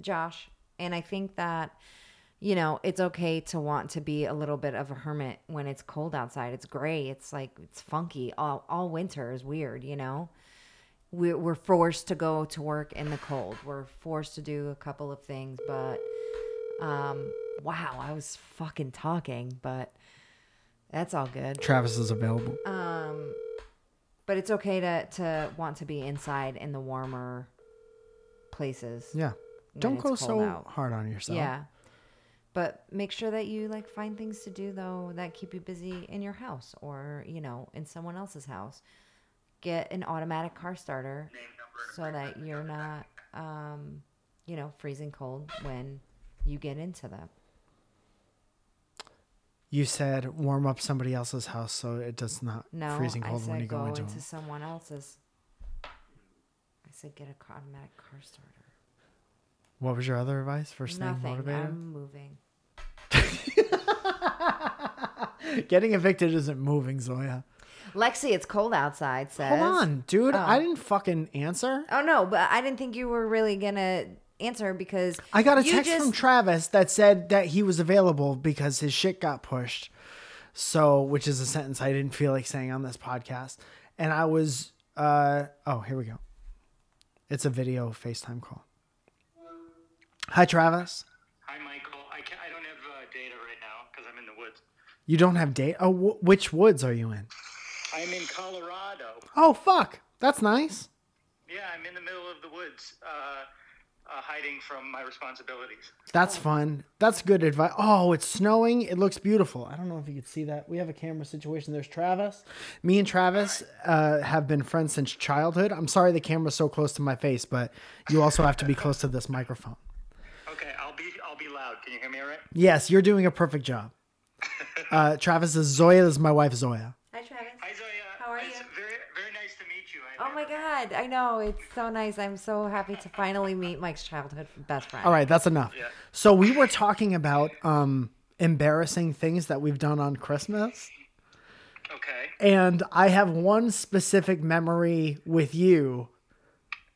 Josh. And I think that you know, it's okay to want to be a little bit of a hermit when it's cold outside. It's gray. It's like it's funky. All all winter is weird, you know. We're we're forced to go to work in the cold. We're forced to do a couple of things, but um wow, I was fucking talking, but that's all good. Travis is available. Um, but it's okay to to want to be inside in the warmer places. Yeah. Don't go so out. hard on yourself. Yeah. But make sure that you like find things to do though that keep you busy in your house or, you know, in someone else's house. Get an automatic car starter so that you're not um, you know, freezing cold when you get into them. You said warm up somebody else's house so it does not No, freezing I cold said when you go go into into someone else's. I said get a car- automatic car starter. What was your other advice for staying Nothing. motivated? I'm moving. *laughs* Getting evicted isn't moving, Zoya. Lexi, it's cold outside. Says. Hold on, dude. I Oh. didn't fucking answer. Oh no, but I didn't think you were really gonna answer because I got a text just- from Travis that said that he was available because his shit got pushed. So, which is a sentence I didn't feel like saying on this podcast. And I was, uh, oh, here we go. It's a video FaceTime call. Hi, Travis. Hi, Michael. I can't, I don't have uh, data right now because I'm in the woods. You don't have data? Oh, wh- which woods are you in? I'm in Colorado. Oh, fuck. That's nice. Yeah, I'm in the middle of the woods, uh, uh, hiding from my responsibilities. That's fun. That's good advice. Oh, it's snowing. It looks beautiful. I don't know if you could see that. We have a camera situation. There's Travis. Me and Travis uh, have been friends since childhood. I'm sorry the camera's so close to my face, but you also have to be close to this microphone. Okay, I'll be I'll be loud. Can you hear me all right? Yes, you're doing a perfect job. *laughs* Uh, Travis is Zoya. This is my wife, Zoya. God! I know it's so nice. I'm so happy to finally meet Mike's childhood best friend. All right, that's enough. Yeah. So we were talking about um, embarrassing things that we've done on Christmas. Okay. and I have one specific memory with you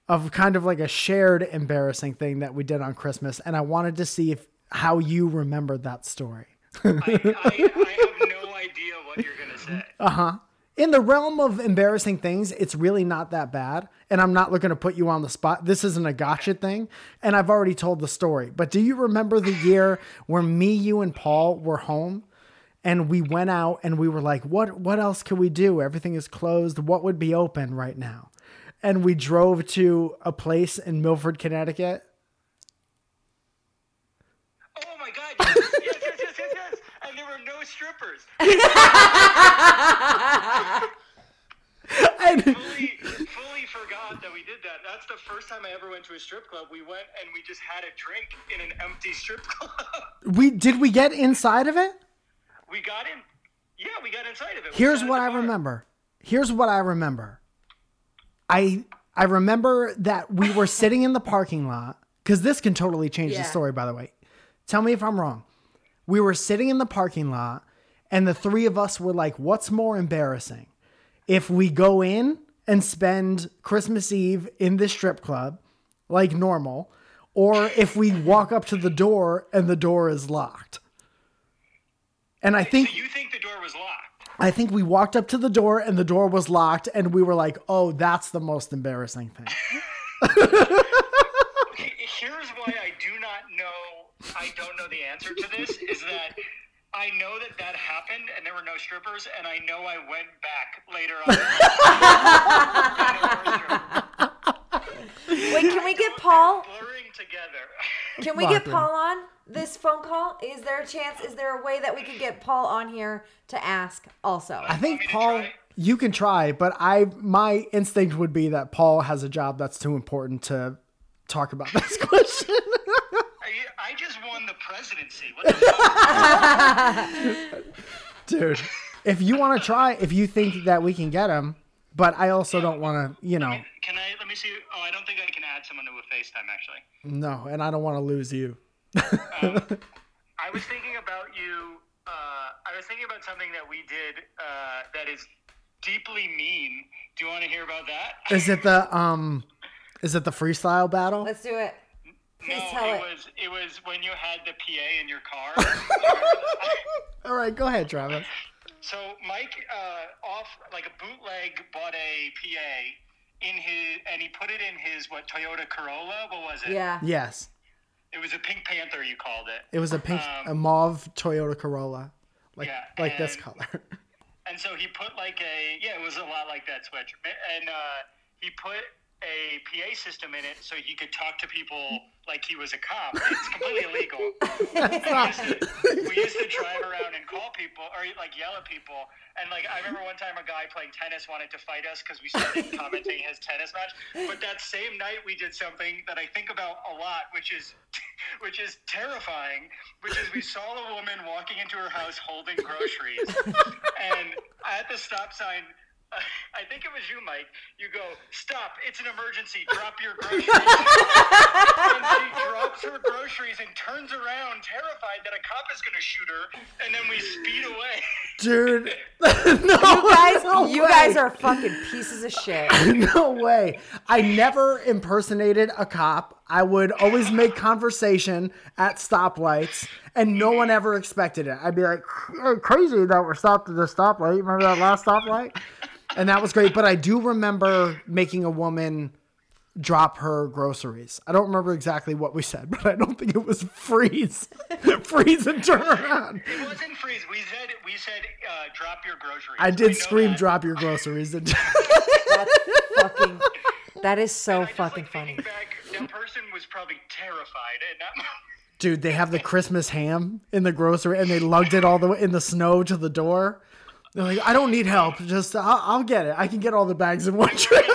of kind of like a shared embarrassing thing that we did on Christmas, and I wanted to see if how you remembered that story. I, I, I have no idea what you're gonna say. *laughs* In the realm of embarrassing things, it's really not that bad, and I'm not looking to put you on the spot. This isn't a gotcha thing, and I've already told the story. But do you remember the year where me, you, and Paul were home? and we went out and we were like what what else can we do everything is closed what would be open right now and we drove to a place in milford connecticut Oh my God! Yes, yes, yes, yes, yes, yes. And there were no strippers. *laughs* and fully, fully forgot that we did that. That's the first time I ever went to a strip club. We went and we just had a drink in an empty strip club. *laughs* we did we get inside of it we got in. Yeah, we got inside of it. We here's what i bar. remember here's what i remember i i remember that we were sitting in the parking lot because this can totally change Yeah. the story by the way tell me if i'm wrong we were sitting in the parking lot and the three of us were like what's more embarrassing if we go in and spend christmas eve in this strip club like normal or if we walk up to the door and the door is locked and i think So you think the door was locked? I think we walked up to the door and the door was locked, and we were like, "Oh, that's the most embarrassing thing." *laughs* Here's why I do not know. I don't know the answer to this. Is that I know that that happened and there were no strippers, and I know I went back later on. Wait, can we get Paul? blurring together? Can we get Paul on this phone call? Is there a chance? Is there a way that we could get Paul on here to ask also? I think Paul, you can try, but I my instinct would be that Paul has a job that's too important to talk about this *laughs* question. I, I just won the presidency. What the? *laughs* Dude, if you want to try, if you think that we can get him, but I also don't want to, you know, Can I? Let me see. Oh, I don't think I can add someone to a FaceTime actually. no, and I don't want to lose you. *laughs* I was thinking about you. Uh, I was thinking about something that we did uh, that is deeply mean. Do you want to hear about that? Is it the um, is it the freestyle battle? Let's do it. Please no, tell it it. was it was when you had the PA in your car. *laughs* All right, go ahead, Travis. so Mike, uh, off like a bootleg, bought a PA in his, and he put it in his what Toyota Corolla. What was it? Yeah. Yes, It was a Pink Panther. You called it. it was a pink, Um, a mauve Toyota Corolla, like Yeah, like this color. *laughs* And so he put like a yeah, it was a lot like that switch, and uh, he put a PA system in it so he could talk to people like he was a cop. It's completely illegal. we, used to, we used to drive around and call people or like yell at people, and like I remember one time a guy playing tennis wanted to fight us because we started *laughs* commenting his tennis match. But that same night we did something that I think about a lot, which is *laughs* which is terrifying, which is we saw a woman walking into her house holding groceries, *laughs* and at the stop sign. I think it was you, Mike. You go, stop! It's an emergency. Drop your *laughs* groceries. and she drops her groceries and turns around, terrified that a cop is going to shoot her. And then we speed away. Dude, *laughs* *laughs* no, You guys, no you way. guys are fucking pieces of shit. no way. I never impersonated a cop. I would always make conversation at stoplights, and no one ever expected it. I'd be like, "Hey, crazy that we're stopped at the stoplight. Remember that last stoplight? And that was great. But I do remember making a woman drop her groceries. I don't remember exactly what we said, *laughs* but I don't think it was freeze, freeze and turn around. It wasn't freeze. We said we said uh, drop your groceries. I did know scream, that. drop your groceries. *laughs* And That's fucking. That is so I just, fucking like, funny. thinking Back, that person was probably terrified at that moment. Dude, they have the Christmas ham in the grocery, and they lugged it all the way in the snow to the door. They're like, I don't need help. Just I'll, I'll get it. I can get all the bags in one *laughs* trip.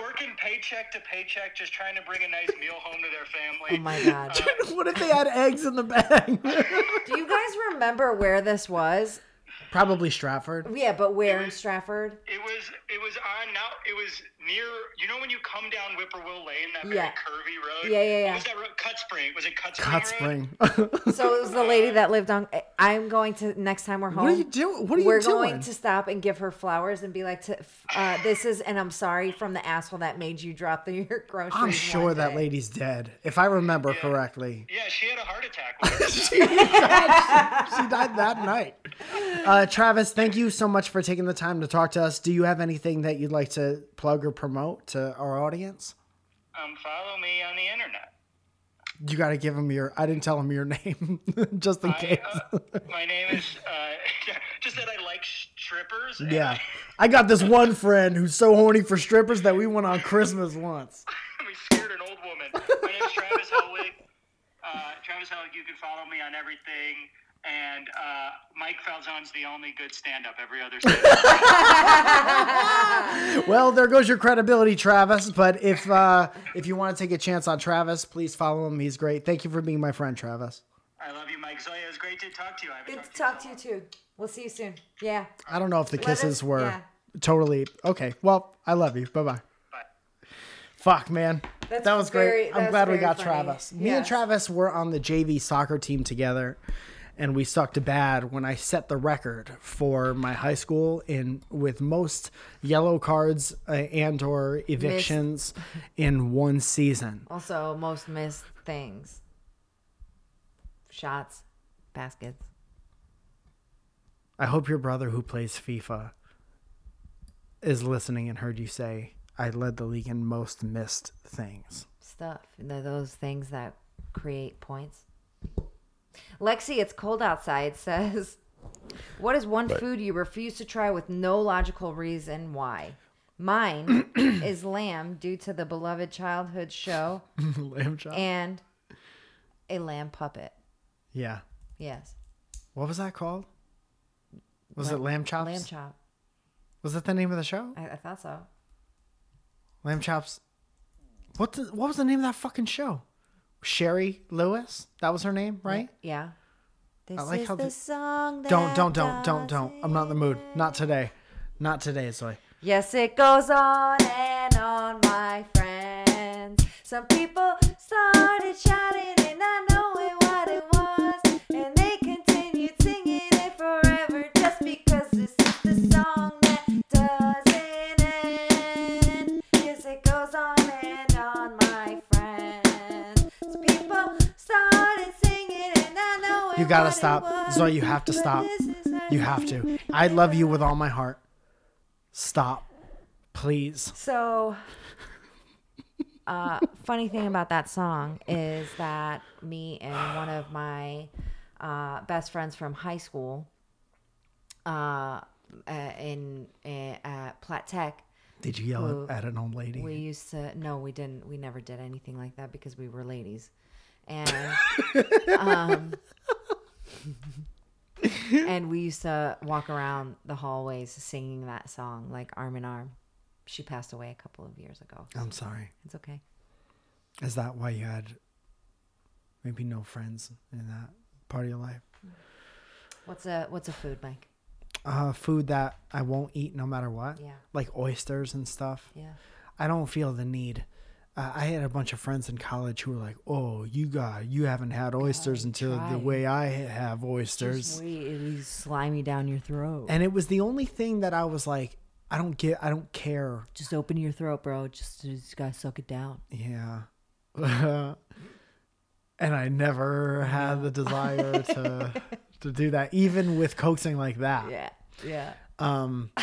Working paycheck to paycheck, just trying to bring a nice meal home to their family. Oh my god. Uh, *laughs* what if they had eggs in the bag? *laughs* Do you guys remember where this was? Probably Stratford. Yeah, but where in Stratford? It was it was on now. It was near. You know when you come down Whippoorwill Lane, that very Yeah. curvy road. Yeah, yeah, yeah. What was that road? Cut Spring. Was it Cut Spring? Hot Road? spring. *laughs* So it was the lady that lived on. I'm going to next time we're home. what are you doing? What are you doing? we're going to stop and give her flowers and be like, to, uh, "This is," and I'm sorry from the asshole that made you drop the, your groceries. I'm sure that lady's dead, if I remember correctly. Yeah, she had a heart attack. *laughs* What was she died that night. Uh, Travis, thank you so much for taking the time to talk to us. Do you have anything that you'd like to plug or promote to our audience? um, follow me on the internet. You got to give him your. I didn't tell him your *laughs* name, just in I, case. uh, *laughs* my name is uh, *laughs* just that I like strippers. yeah, I got this one friend who's so horny for strippers that we went on Christmas once. we scared an old woman. My name is Travis Helwig. Uh, Travis Helwig, you can follow me on everything. And uh, Mike Falzone's the only good stand-up. Every other stand-up. *laughs* *laughs* Well, there goes your credibility, Travis. But if uh, if you want to take a chance on Travis, please follow him. He's great. Thank you for being my friend, Travis. I love you, Mike Zoya. It was great to talk to you. I Good to talk to you too. We'll see you soon. Yeah. I don't know if the kisses us- were yeah. totally okay. Well, I love you. Bye bye. Bye. Fuck, man. That's that was very- great. I'm that's glad we got funny. Travis. Me and Travis were on the JV soccer team together, and we sucked bad when I set the record for my high school in with most yellow cards uh, and or evictions *laughs* in one season. Also, most missed things. Shots, baskets. I hope your brother who plays FIFA is listening and heard you say I led the league in most missed things. stuff. Th- Those things that create points. Lexi, it's cold outside, *laughs* says, What is one food you refuse to try with no logical reason why? Mine *clears throat* is lamb due to the beloved childhood show *laughs* Lamb chop. and a lamb puppet. yeah. Yes. What was that called? Was it Lamb- lamb chops? Lamb chop. Was that the name of the show? I, I thought so. Lamb chops. What the, what was the name of that fucking show? Shari Lewis. That was her name, right? Yeah. This like is how the the- song that Don't don't don't don't don't. I'm not in the mood. Not today. Not today, Zoe. Yes, it goes on and on, my friends. Some people started shouting gotta stop. Zoe, you have to stop. this is how You have to. I love you with all my heart. Stop. Please. So, uh, funny thing about that song is that me and one of my uh, best friends from high school, uh, uh, in uh, at Platt Tech, Did you yell Who- at an old lady? we used to. No, we didn't. We never did anything like that because we were ladies, and *laughs* um, *laughs* and we used to walk around the hallways singing that song like arm in arm. She passed away a couple of years ago. I'm sorry. It's okay. Is that why you had maybe no friends in that part of your life? What's a what's a food, Mike? Uh, food that I won't eat no matter what. Yeah. Like oysters and stuff. Yeah. I don't feel the need. Uh, I had a bunch of friends in college who were like, "Oh, you got you haven't had oysters until try. the way I have oysters," Just wait, it'll slimy down your throat. and it was the only thing that I was like, "I don't get, I don't care." just open your throat, bro. Just, just gotta suck it down. Yeah. *laughs* and I never had the desire to *laughs* to do that, even with coaxing like that. Yeah. Yeah. Um, *laughs*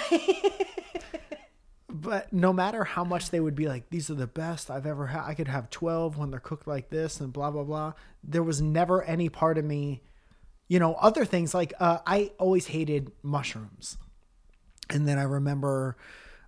but no matter how much they would be like, these are the best I've ever had. I could have 12 when they're cooked like this and blah, blah, blah. There was never any part of me, you know, other things like uh, I always hated mushrooms. And then I remember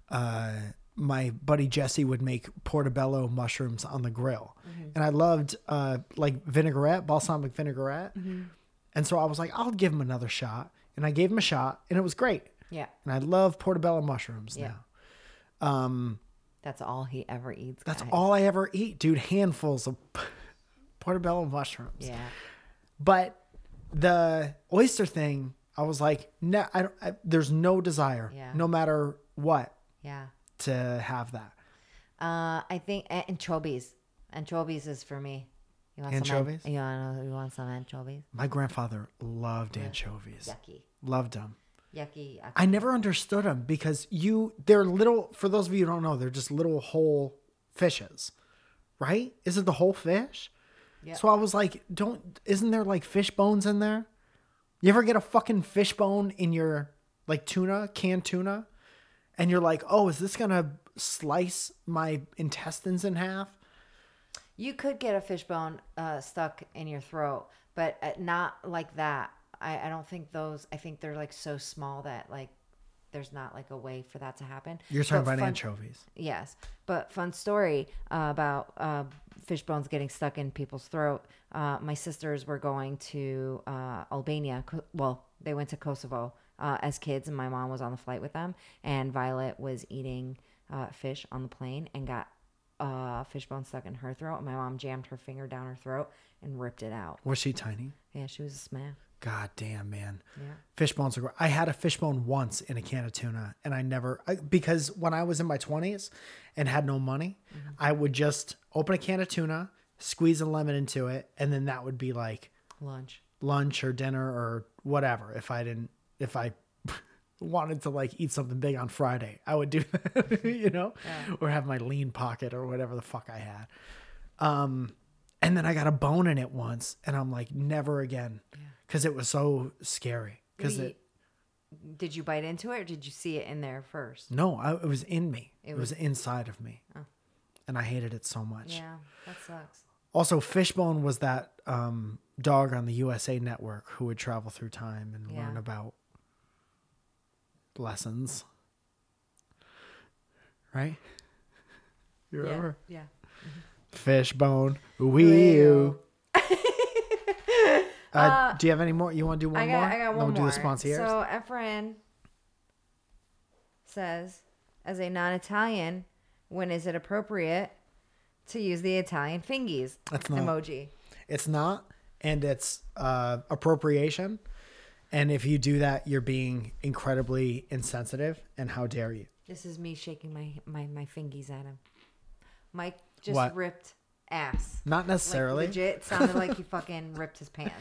uh, my buddy Jesse would make portobello mushrooms on the grill. And I loved uh, like vinaigrette, balsamic vinaigrette. And so I was like, I'll give him another shot. And I gave him a shot and it was great. Yeah. And I love portobello mushrooms Yeah. now. Um, That's all he ever eats. that's guys. all I ever eat, dude. Handfuls of *laughs* portobello mushrooms. Yeah. But the oyster thing, I was like, no, I don't. I, there's no desire, Yeah. no matter what, Yeah. to have that. Uh, I think anchovies. Anchovies is for me. You want Some Anchovies? an- you want you want some anchovies? My grandfather loved anchovies. Yucky. Loved them. Yucky. yucky. I never understood them because you they're little for those of you who don't know, they're just little whole fishes. Right? Is it the whole fish? Yeah. So I was like, don't isn't there like fish bones in there? You ever get a fucking fish bone in your like tuna, canned tuna? And you're like, "Oh, is this to slice my intestines in half?" You could get a fishbone uh, stuck in your throat, but uh, not like that. I, I don't think those. I think they're like so small that like there's not like a way for that to happen. You're talking But about fun- anchovies. Yes, but fun story uh, about uh, fish bones getting stuck in people's throat. Uh, my sisters were going to uh, Albania. Well, they went to Kosovo uh, as kids, and my mom was on the flight with them. And Violet was eating uh, fish on the plane and got uh, fish bone stuck in her throat. And my mom jammed her finger down her throat and ripped it out. Was she tiny? Yeah, she was a smash. God damn, man. Yeah. Fish bones are great. I had a fish bone once in a can of tuna, and I never I, because when I was in my twenties and had no money, I would just open a can of tuna, squeeze a lemon into it, and then that would be like Lunch. lunch or dinner or whatever. If I didn't, if I *laughs* wanted to like eat something big on Friday, I would do that, *laughs* you know, or have my lean pocket or whatever the fuck I had. Um, and then I got a bone in it once, and I'm like, never again, because it was so scary. Because Did it, you- Did you bite into it or did you see it in there first? no, I, it was in me. It It, was, inside of me, and I hated it so much. Yeah, that sucks. Also, Fishbone was that um, dog on the USA Network who would travel through time and Yeah. learn about lessons. Right? You remember? Yeah. Fishbone. Wee-oo. Wee-oo. uh, do you have any more? You want to do one I got, more? I got one we'll more. do the sponsors. So Efren says, as a non-Italian, when is it appropriate to use the Italian fingies That's not- emoji? It's not, and it's uh, appropriation. And if you do that, you're being incredibly insensitive. And how dare you? This is me shaking my my my fingies at him. Mike just What? ripped ass. Not Like necessarily. legit sounded like he *laughs* fucking ripped his pants.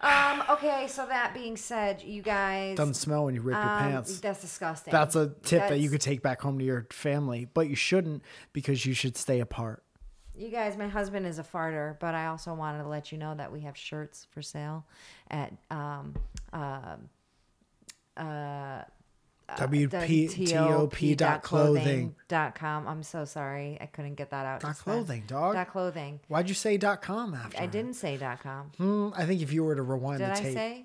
Um. Okay. So that being said, you guys. Doesn't smell when you rip your um, pants. That's disgusting. That's a tip that you That's- could take back home to your family, but you shouldn't because you should stay apart. You guys, my husband is a farter, but I also wanted to let you know that we have shirts for sale at um, uh, uh, WPTOP dot clothing. dot com. I'm so sorry, I couldn't get that out. Dot just then. clothing, dog. Dot clothing. Why'd you say dot com after? I didn't say dot com. Hmm, I think if you were to rewind Did the I tape, say?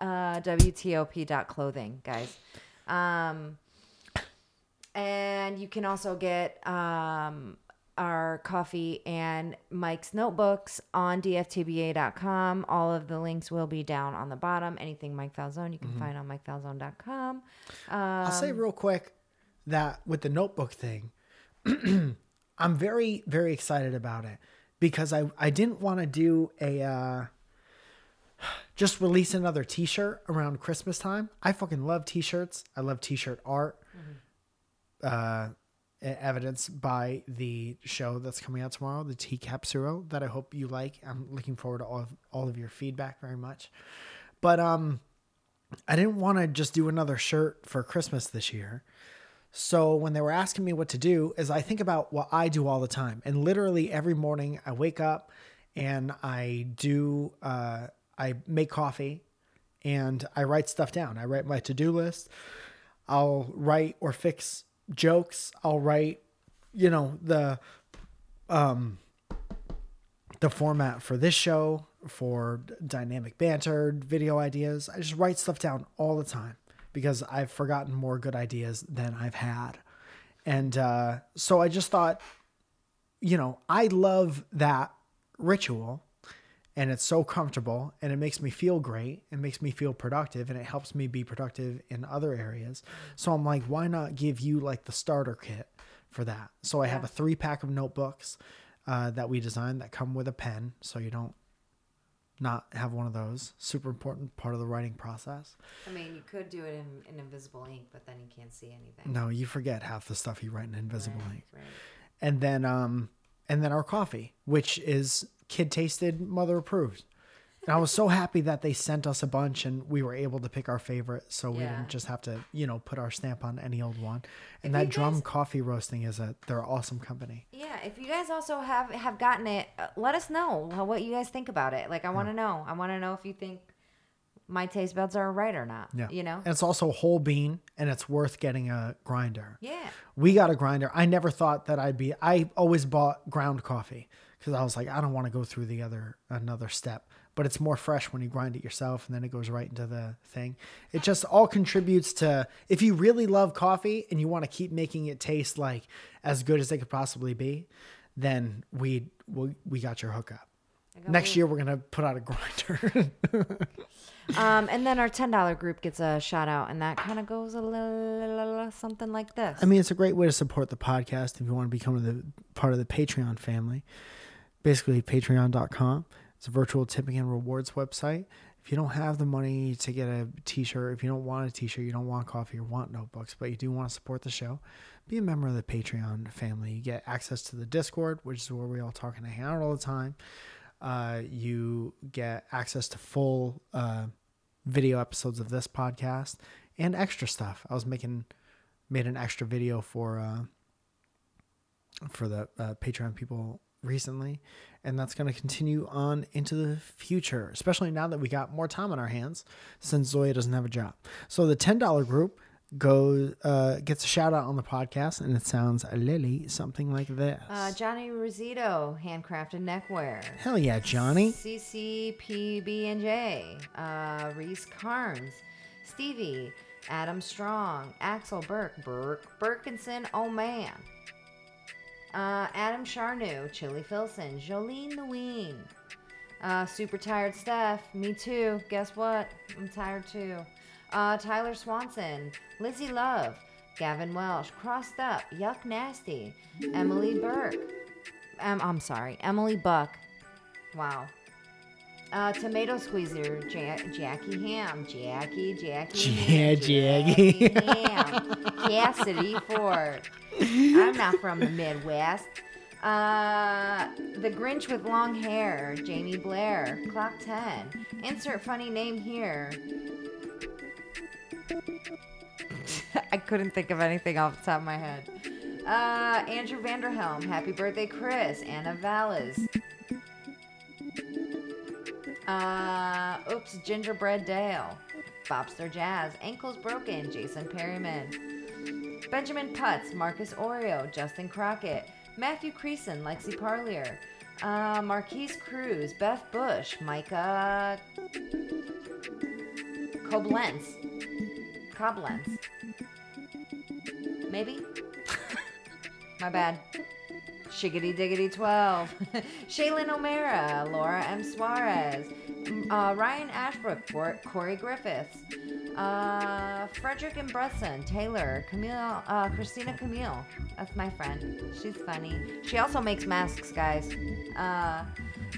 Uh, WTOP dot clothing, guys. Um, and you can also get um, our coffee and Mike's notebooks on dftba.com. All of the links will be down on the bottom. Anything Mike Falzone you can Mm-hmm. find on mikefalzone.com. I'll say Um, real quick that with the notebook thing, *clears throat* I'm very, very excited about it because I, I didn't want to do a uh, just release another T-shirt around Christmas time. I fucking love T-shirts. I love T-shirt art. Uh, e- evidence by the show that's coming out tomorrow, the Tea Capsuro, that I hope you like. I'm looking forward to all of, all of your feedback very much. But um, I didn't want to just do another shirt for Christmas this year. So when they were asking me what to do, is I think about what I do all the time, and literally every morning I wake up and I do uh, I make coffee and I write stuff down. I write my to do list. I'll write or fix jokes. I'll write, you know, the um the format for this show, for dynamic banter, video ideas. I just write stuff down all the time because I've forgotten more good ideas than I've had. And uh, so I just thought, you know, I love that ritual and it's so comfortable and it makes me feel great. It makes me feel productive and it helps me be productive in other areas. So I'm like, why not give you like the starter kit for that? So I have a three pack of notebooks uh, that we designed that come with a pen so you don't not have one of those. Super important part of the writing process. I mean, you could do it in, in invisible ink, but then you can't see anything. No, you forget half the stuff you write in invisible Right, ink. right. And then um and then our coffee, which is kid tasted, mother approved. And I was so happy that they sent us a bunch and we were able to pick our favorite so we Yeah. didn't just have to, you know, put our stamp on any old one. And If that drum guys- coffee roasting is a they're an awesome company. Yeah, if you guys also have have gotten it, uh, let us know what you guys think about it. Like, I want to know. I want to know if you think my taste buds are right or not. Yeah. You know. And it's also whole bean and it's worth getting a grinder. Yeah. We got a grinder. I never thought that I'd be I always bought ground coffee because I was like, I don't want to go through the other another step. But it's more fresh when you grind it yourself and then it goes right into the thing. It just all contributes to if you really love coffee and you want to keep making it taste like as good as it could possibly be, then we we, we got your hookup. Next year we're gonna put out a grinder. *laughs* Um, and then our ten dollar group gets a shout out, and that kind of goes a little something like this. I mean, it's a great way to support the podcast if you want to become the part of the Patreon family. Basically, patreon.com. It's a virtual tipping and rewards website. If you don't have the money to get a t shirt, if you don't want a t shirt, you don't want coffee or want notebooks, but you do want to support the show, be a member of the Patreon family. You get access to the Discord, which is where we all talk and hang out all the time. Uh, you get access to full uh, video episodes of this podcast and extra stuff. I was making made an extra video for uh, for the uh, Patreon people recently, and that's going to continue on into the future, especially now that we got more time on our hands since Zoya doesn't have a job. So the ten dollar group goes uh, gets a shout out on the podcast, and it sounds a lily something like this. uh, Johnny Rosito, handcrafted neckwear. Hell yeah, Johnny! CCPB and J, uh, Reese Carnes, Stevie, Adam Strong, Axel Burke, Burke, Birkinson, oh man. Uh, Adam Charnu, Chili Filson, Jolene the Ween, uh, Super Tired Steph, me too. Guess what? I'm tired too. Uh, Tyler Swanson, Lizzie Love, Gavin Welsh, Crossed Up, Yuck Nasty, Emily Burke. Um, I'm sorry, Emily Buck. Wow. Uh, tomato squeezer, ja- Jackie Ham, Jackie, Jackie, Yeah, Jackie. Ham, Cassidy Ford. I'm not from the Midwest. Uh, the Grinch with long hair, Jamie Blair, Clock 10. Insert funny name here. *laughs* I couldn't think of anything off the top of my head. Uh, Andrew Vanderhelm, happy birthday, Chris. Anna Vallis. Uh, oops, Gingerbread Dale. Bobster Jazz, Ankles Broken, Jason Perryman. Benjamin Putz, Marcus Oreo, Justin Crockett, Matthew Creason, Lexi Parlier, uh, Marquise Cruz, Beth Bush, Micah Koblenz. Koblenz. Maybe? *laughs* My bad. Shiggity Diggity 12. *laughs* Shaylin O'Mara, Laura M. Suarez, uh, Ryan Ashbrook, Cor- Corey Griffiths, uh, Frederick and Bresson, Taylor, Camille, uh, Christina Camille. That's my friend. She's funny. She also makes masks, guys. Uh,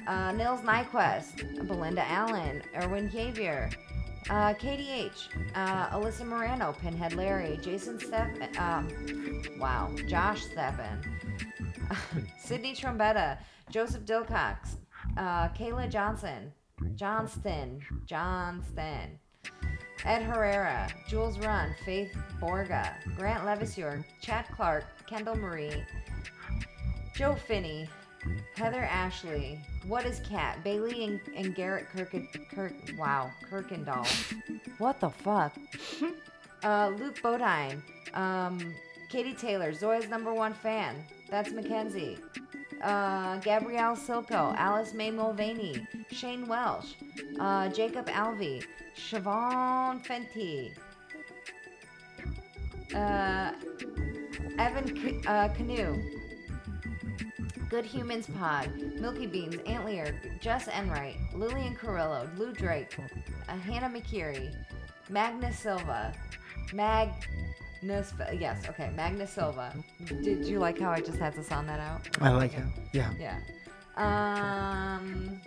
uh, Nils Nyquist, Belinda Allen, Erwin Javier, uh, KDH, uh, Alyssa Morano, Pinhead Larry, Jason Steppen, um, wow, Josh Steppen, *laughs* Sydney Trombetta, Joseph Dilcox, uh, Kayla Johnson, Johnston, Johnston, Ed Herrera, Jules Run, Faith Borga, Grant Levisure, Chad Clark, Kendall Marie, Joe Finney, Heather Ashley, What is Cat, Bailey and, and Garrett Kirk, Kirk, wow, Kirkendall. What the fuck? *laughs* uh, Luke Bodine, um, Katie Taylor, Zoya's number one fan. That's Mackenzie. Uh, Gabrielle Silko, Alice May Mulvaney, Shane Welsh, uh, Jacob Alvey, Siobhan Fenty, uh, Evan C- uh, Canoe, Good Humans Pod, Milky Beans, Antlier, Jess Enright, Lillian Carrillo, Lou Drake, uh, Hannah McCurry, Magnus Silva, Mag. yes, okay, Magnus Silva. Did you like how I just had to sound that out? I like it. Yeah. Yeah. Um,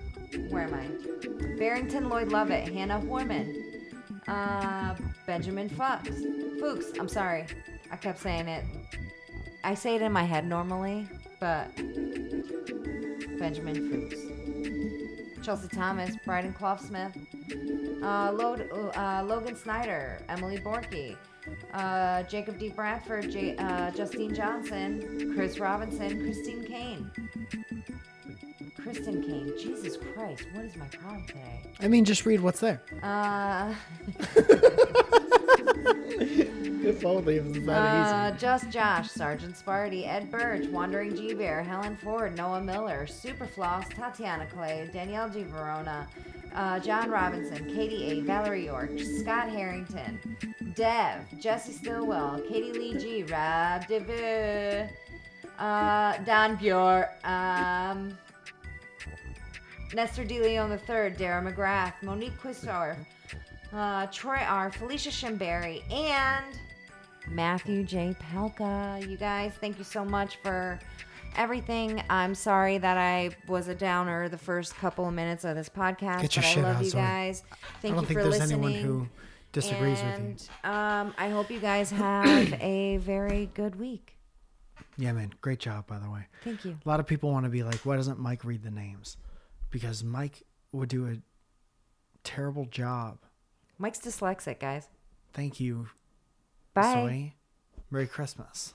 where am I? Barrington Lloyd Lovett, Hannah Horman, uh, Benjamin Fuchs. Fuchs, I'm sorry. I kept saying it. I say it in my head normally, but Benjamin Fuchs. Chelsea Thomas, Bryden Clough Smith, uh, Lod- uh, Logan Snyder, Emily Borky, uh, Jacob D. Bradford, J- uh, Justine Johnson, Chris Robinson, Christine Kane. Kristen Kane. Jesus Christ, what is my problem today? I mean, just read what's there. Uh, *laughs* *laughs* If only it was uh, that Just Josh, Sergeant Sparty, Ed Birch, Wandering G Bear, Helen Ford, Noah Miller, Superfloss, Tatiana Clay, Danielle G. Verona, uh, John Robinson, Katie A., Valerie York, Scott Harrington, Dev, Jesse Stillwell, Katie Lee G., Rob DeVue, uh, Don um, Nestor DeLeon III, Dara McGrath, Monique Quistorf, uh, Troy R., Felicia Shimberry, and Matthew J. Pelka. You guys, thank you so much for everything. I'm sorry that I was a downer the first couple of minutes of this podcast, Get your but I shit love out, you Zoe. guys. Thank I don't you think for there's listening. anyone who disagrees and, with you. Um, I hope you guys have *coughs* a very good week. Yeah, man. Great job, by the way. Thank you. A lot of people want to be like, why doesn't Mike read the names? Because Mike would do a terrible job. Mike's dyslexic, guys. Thank you, Bye. Merry Christmas.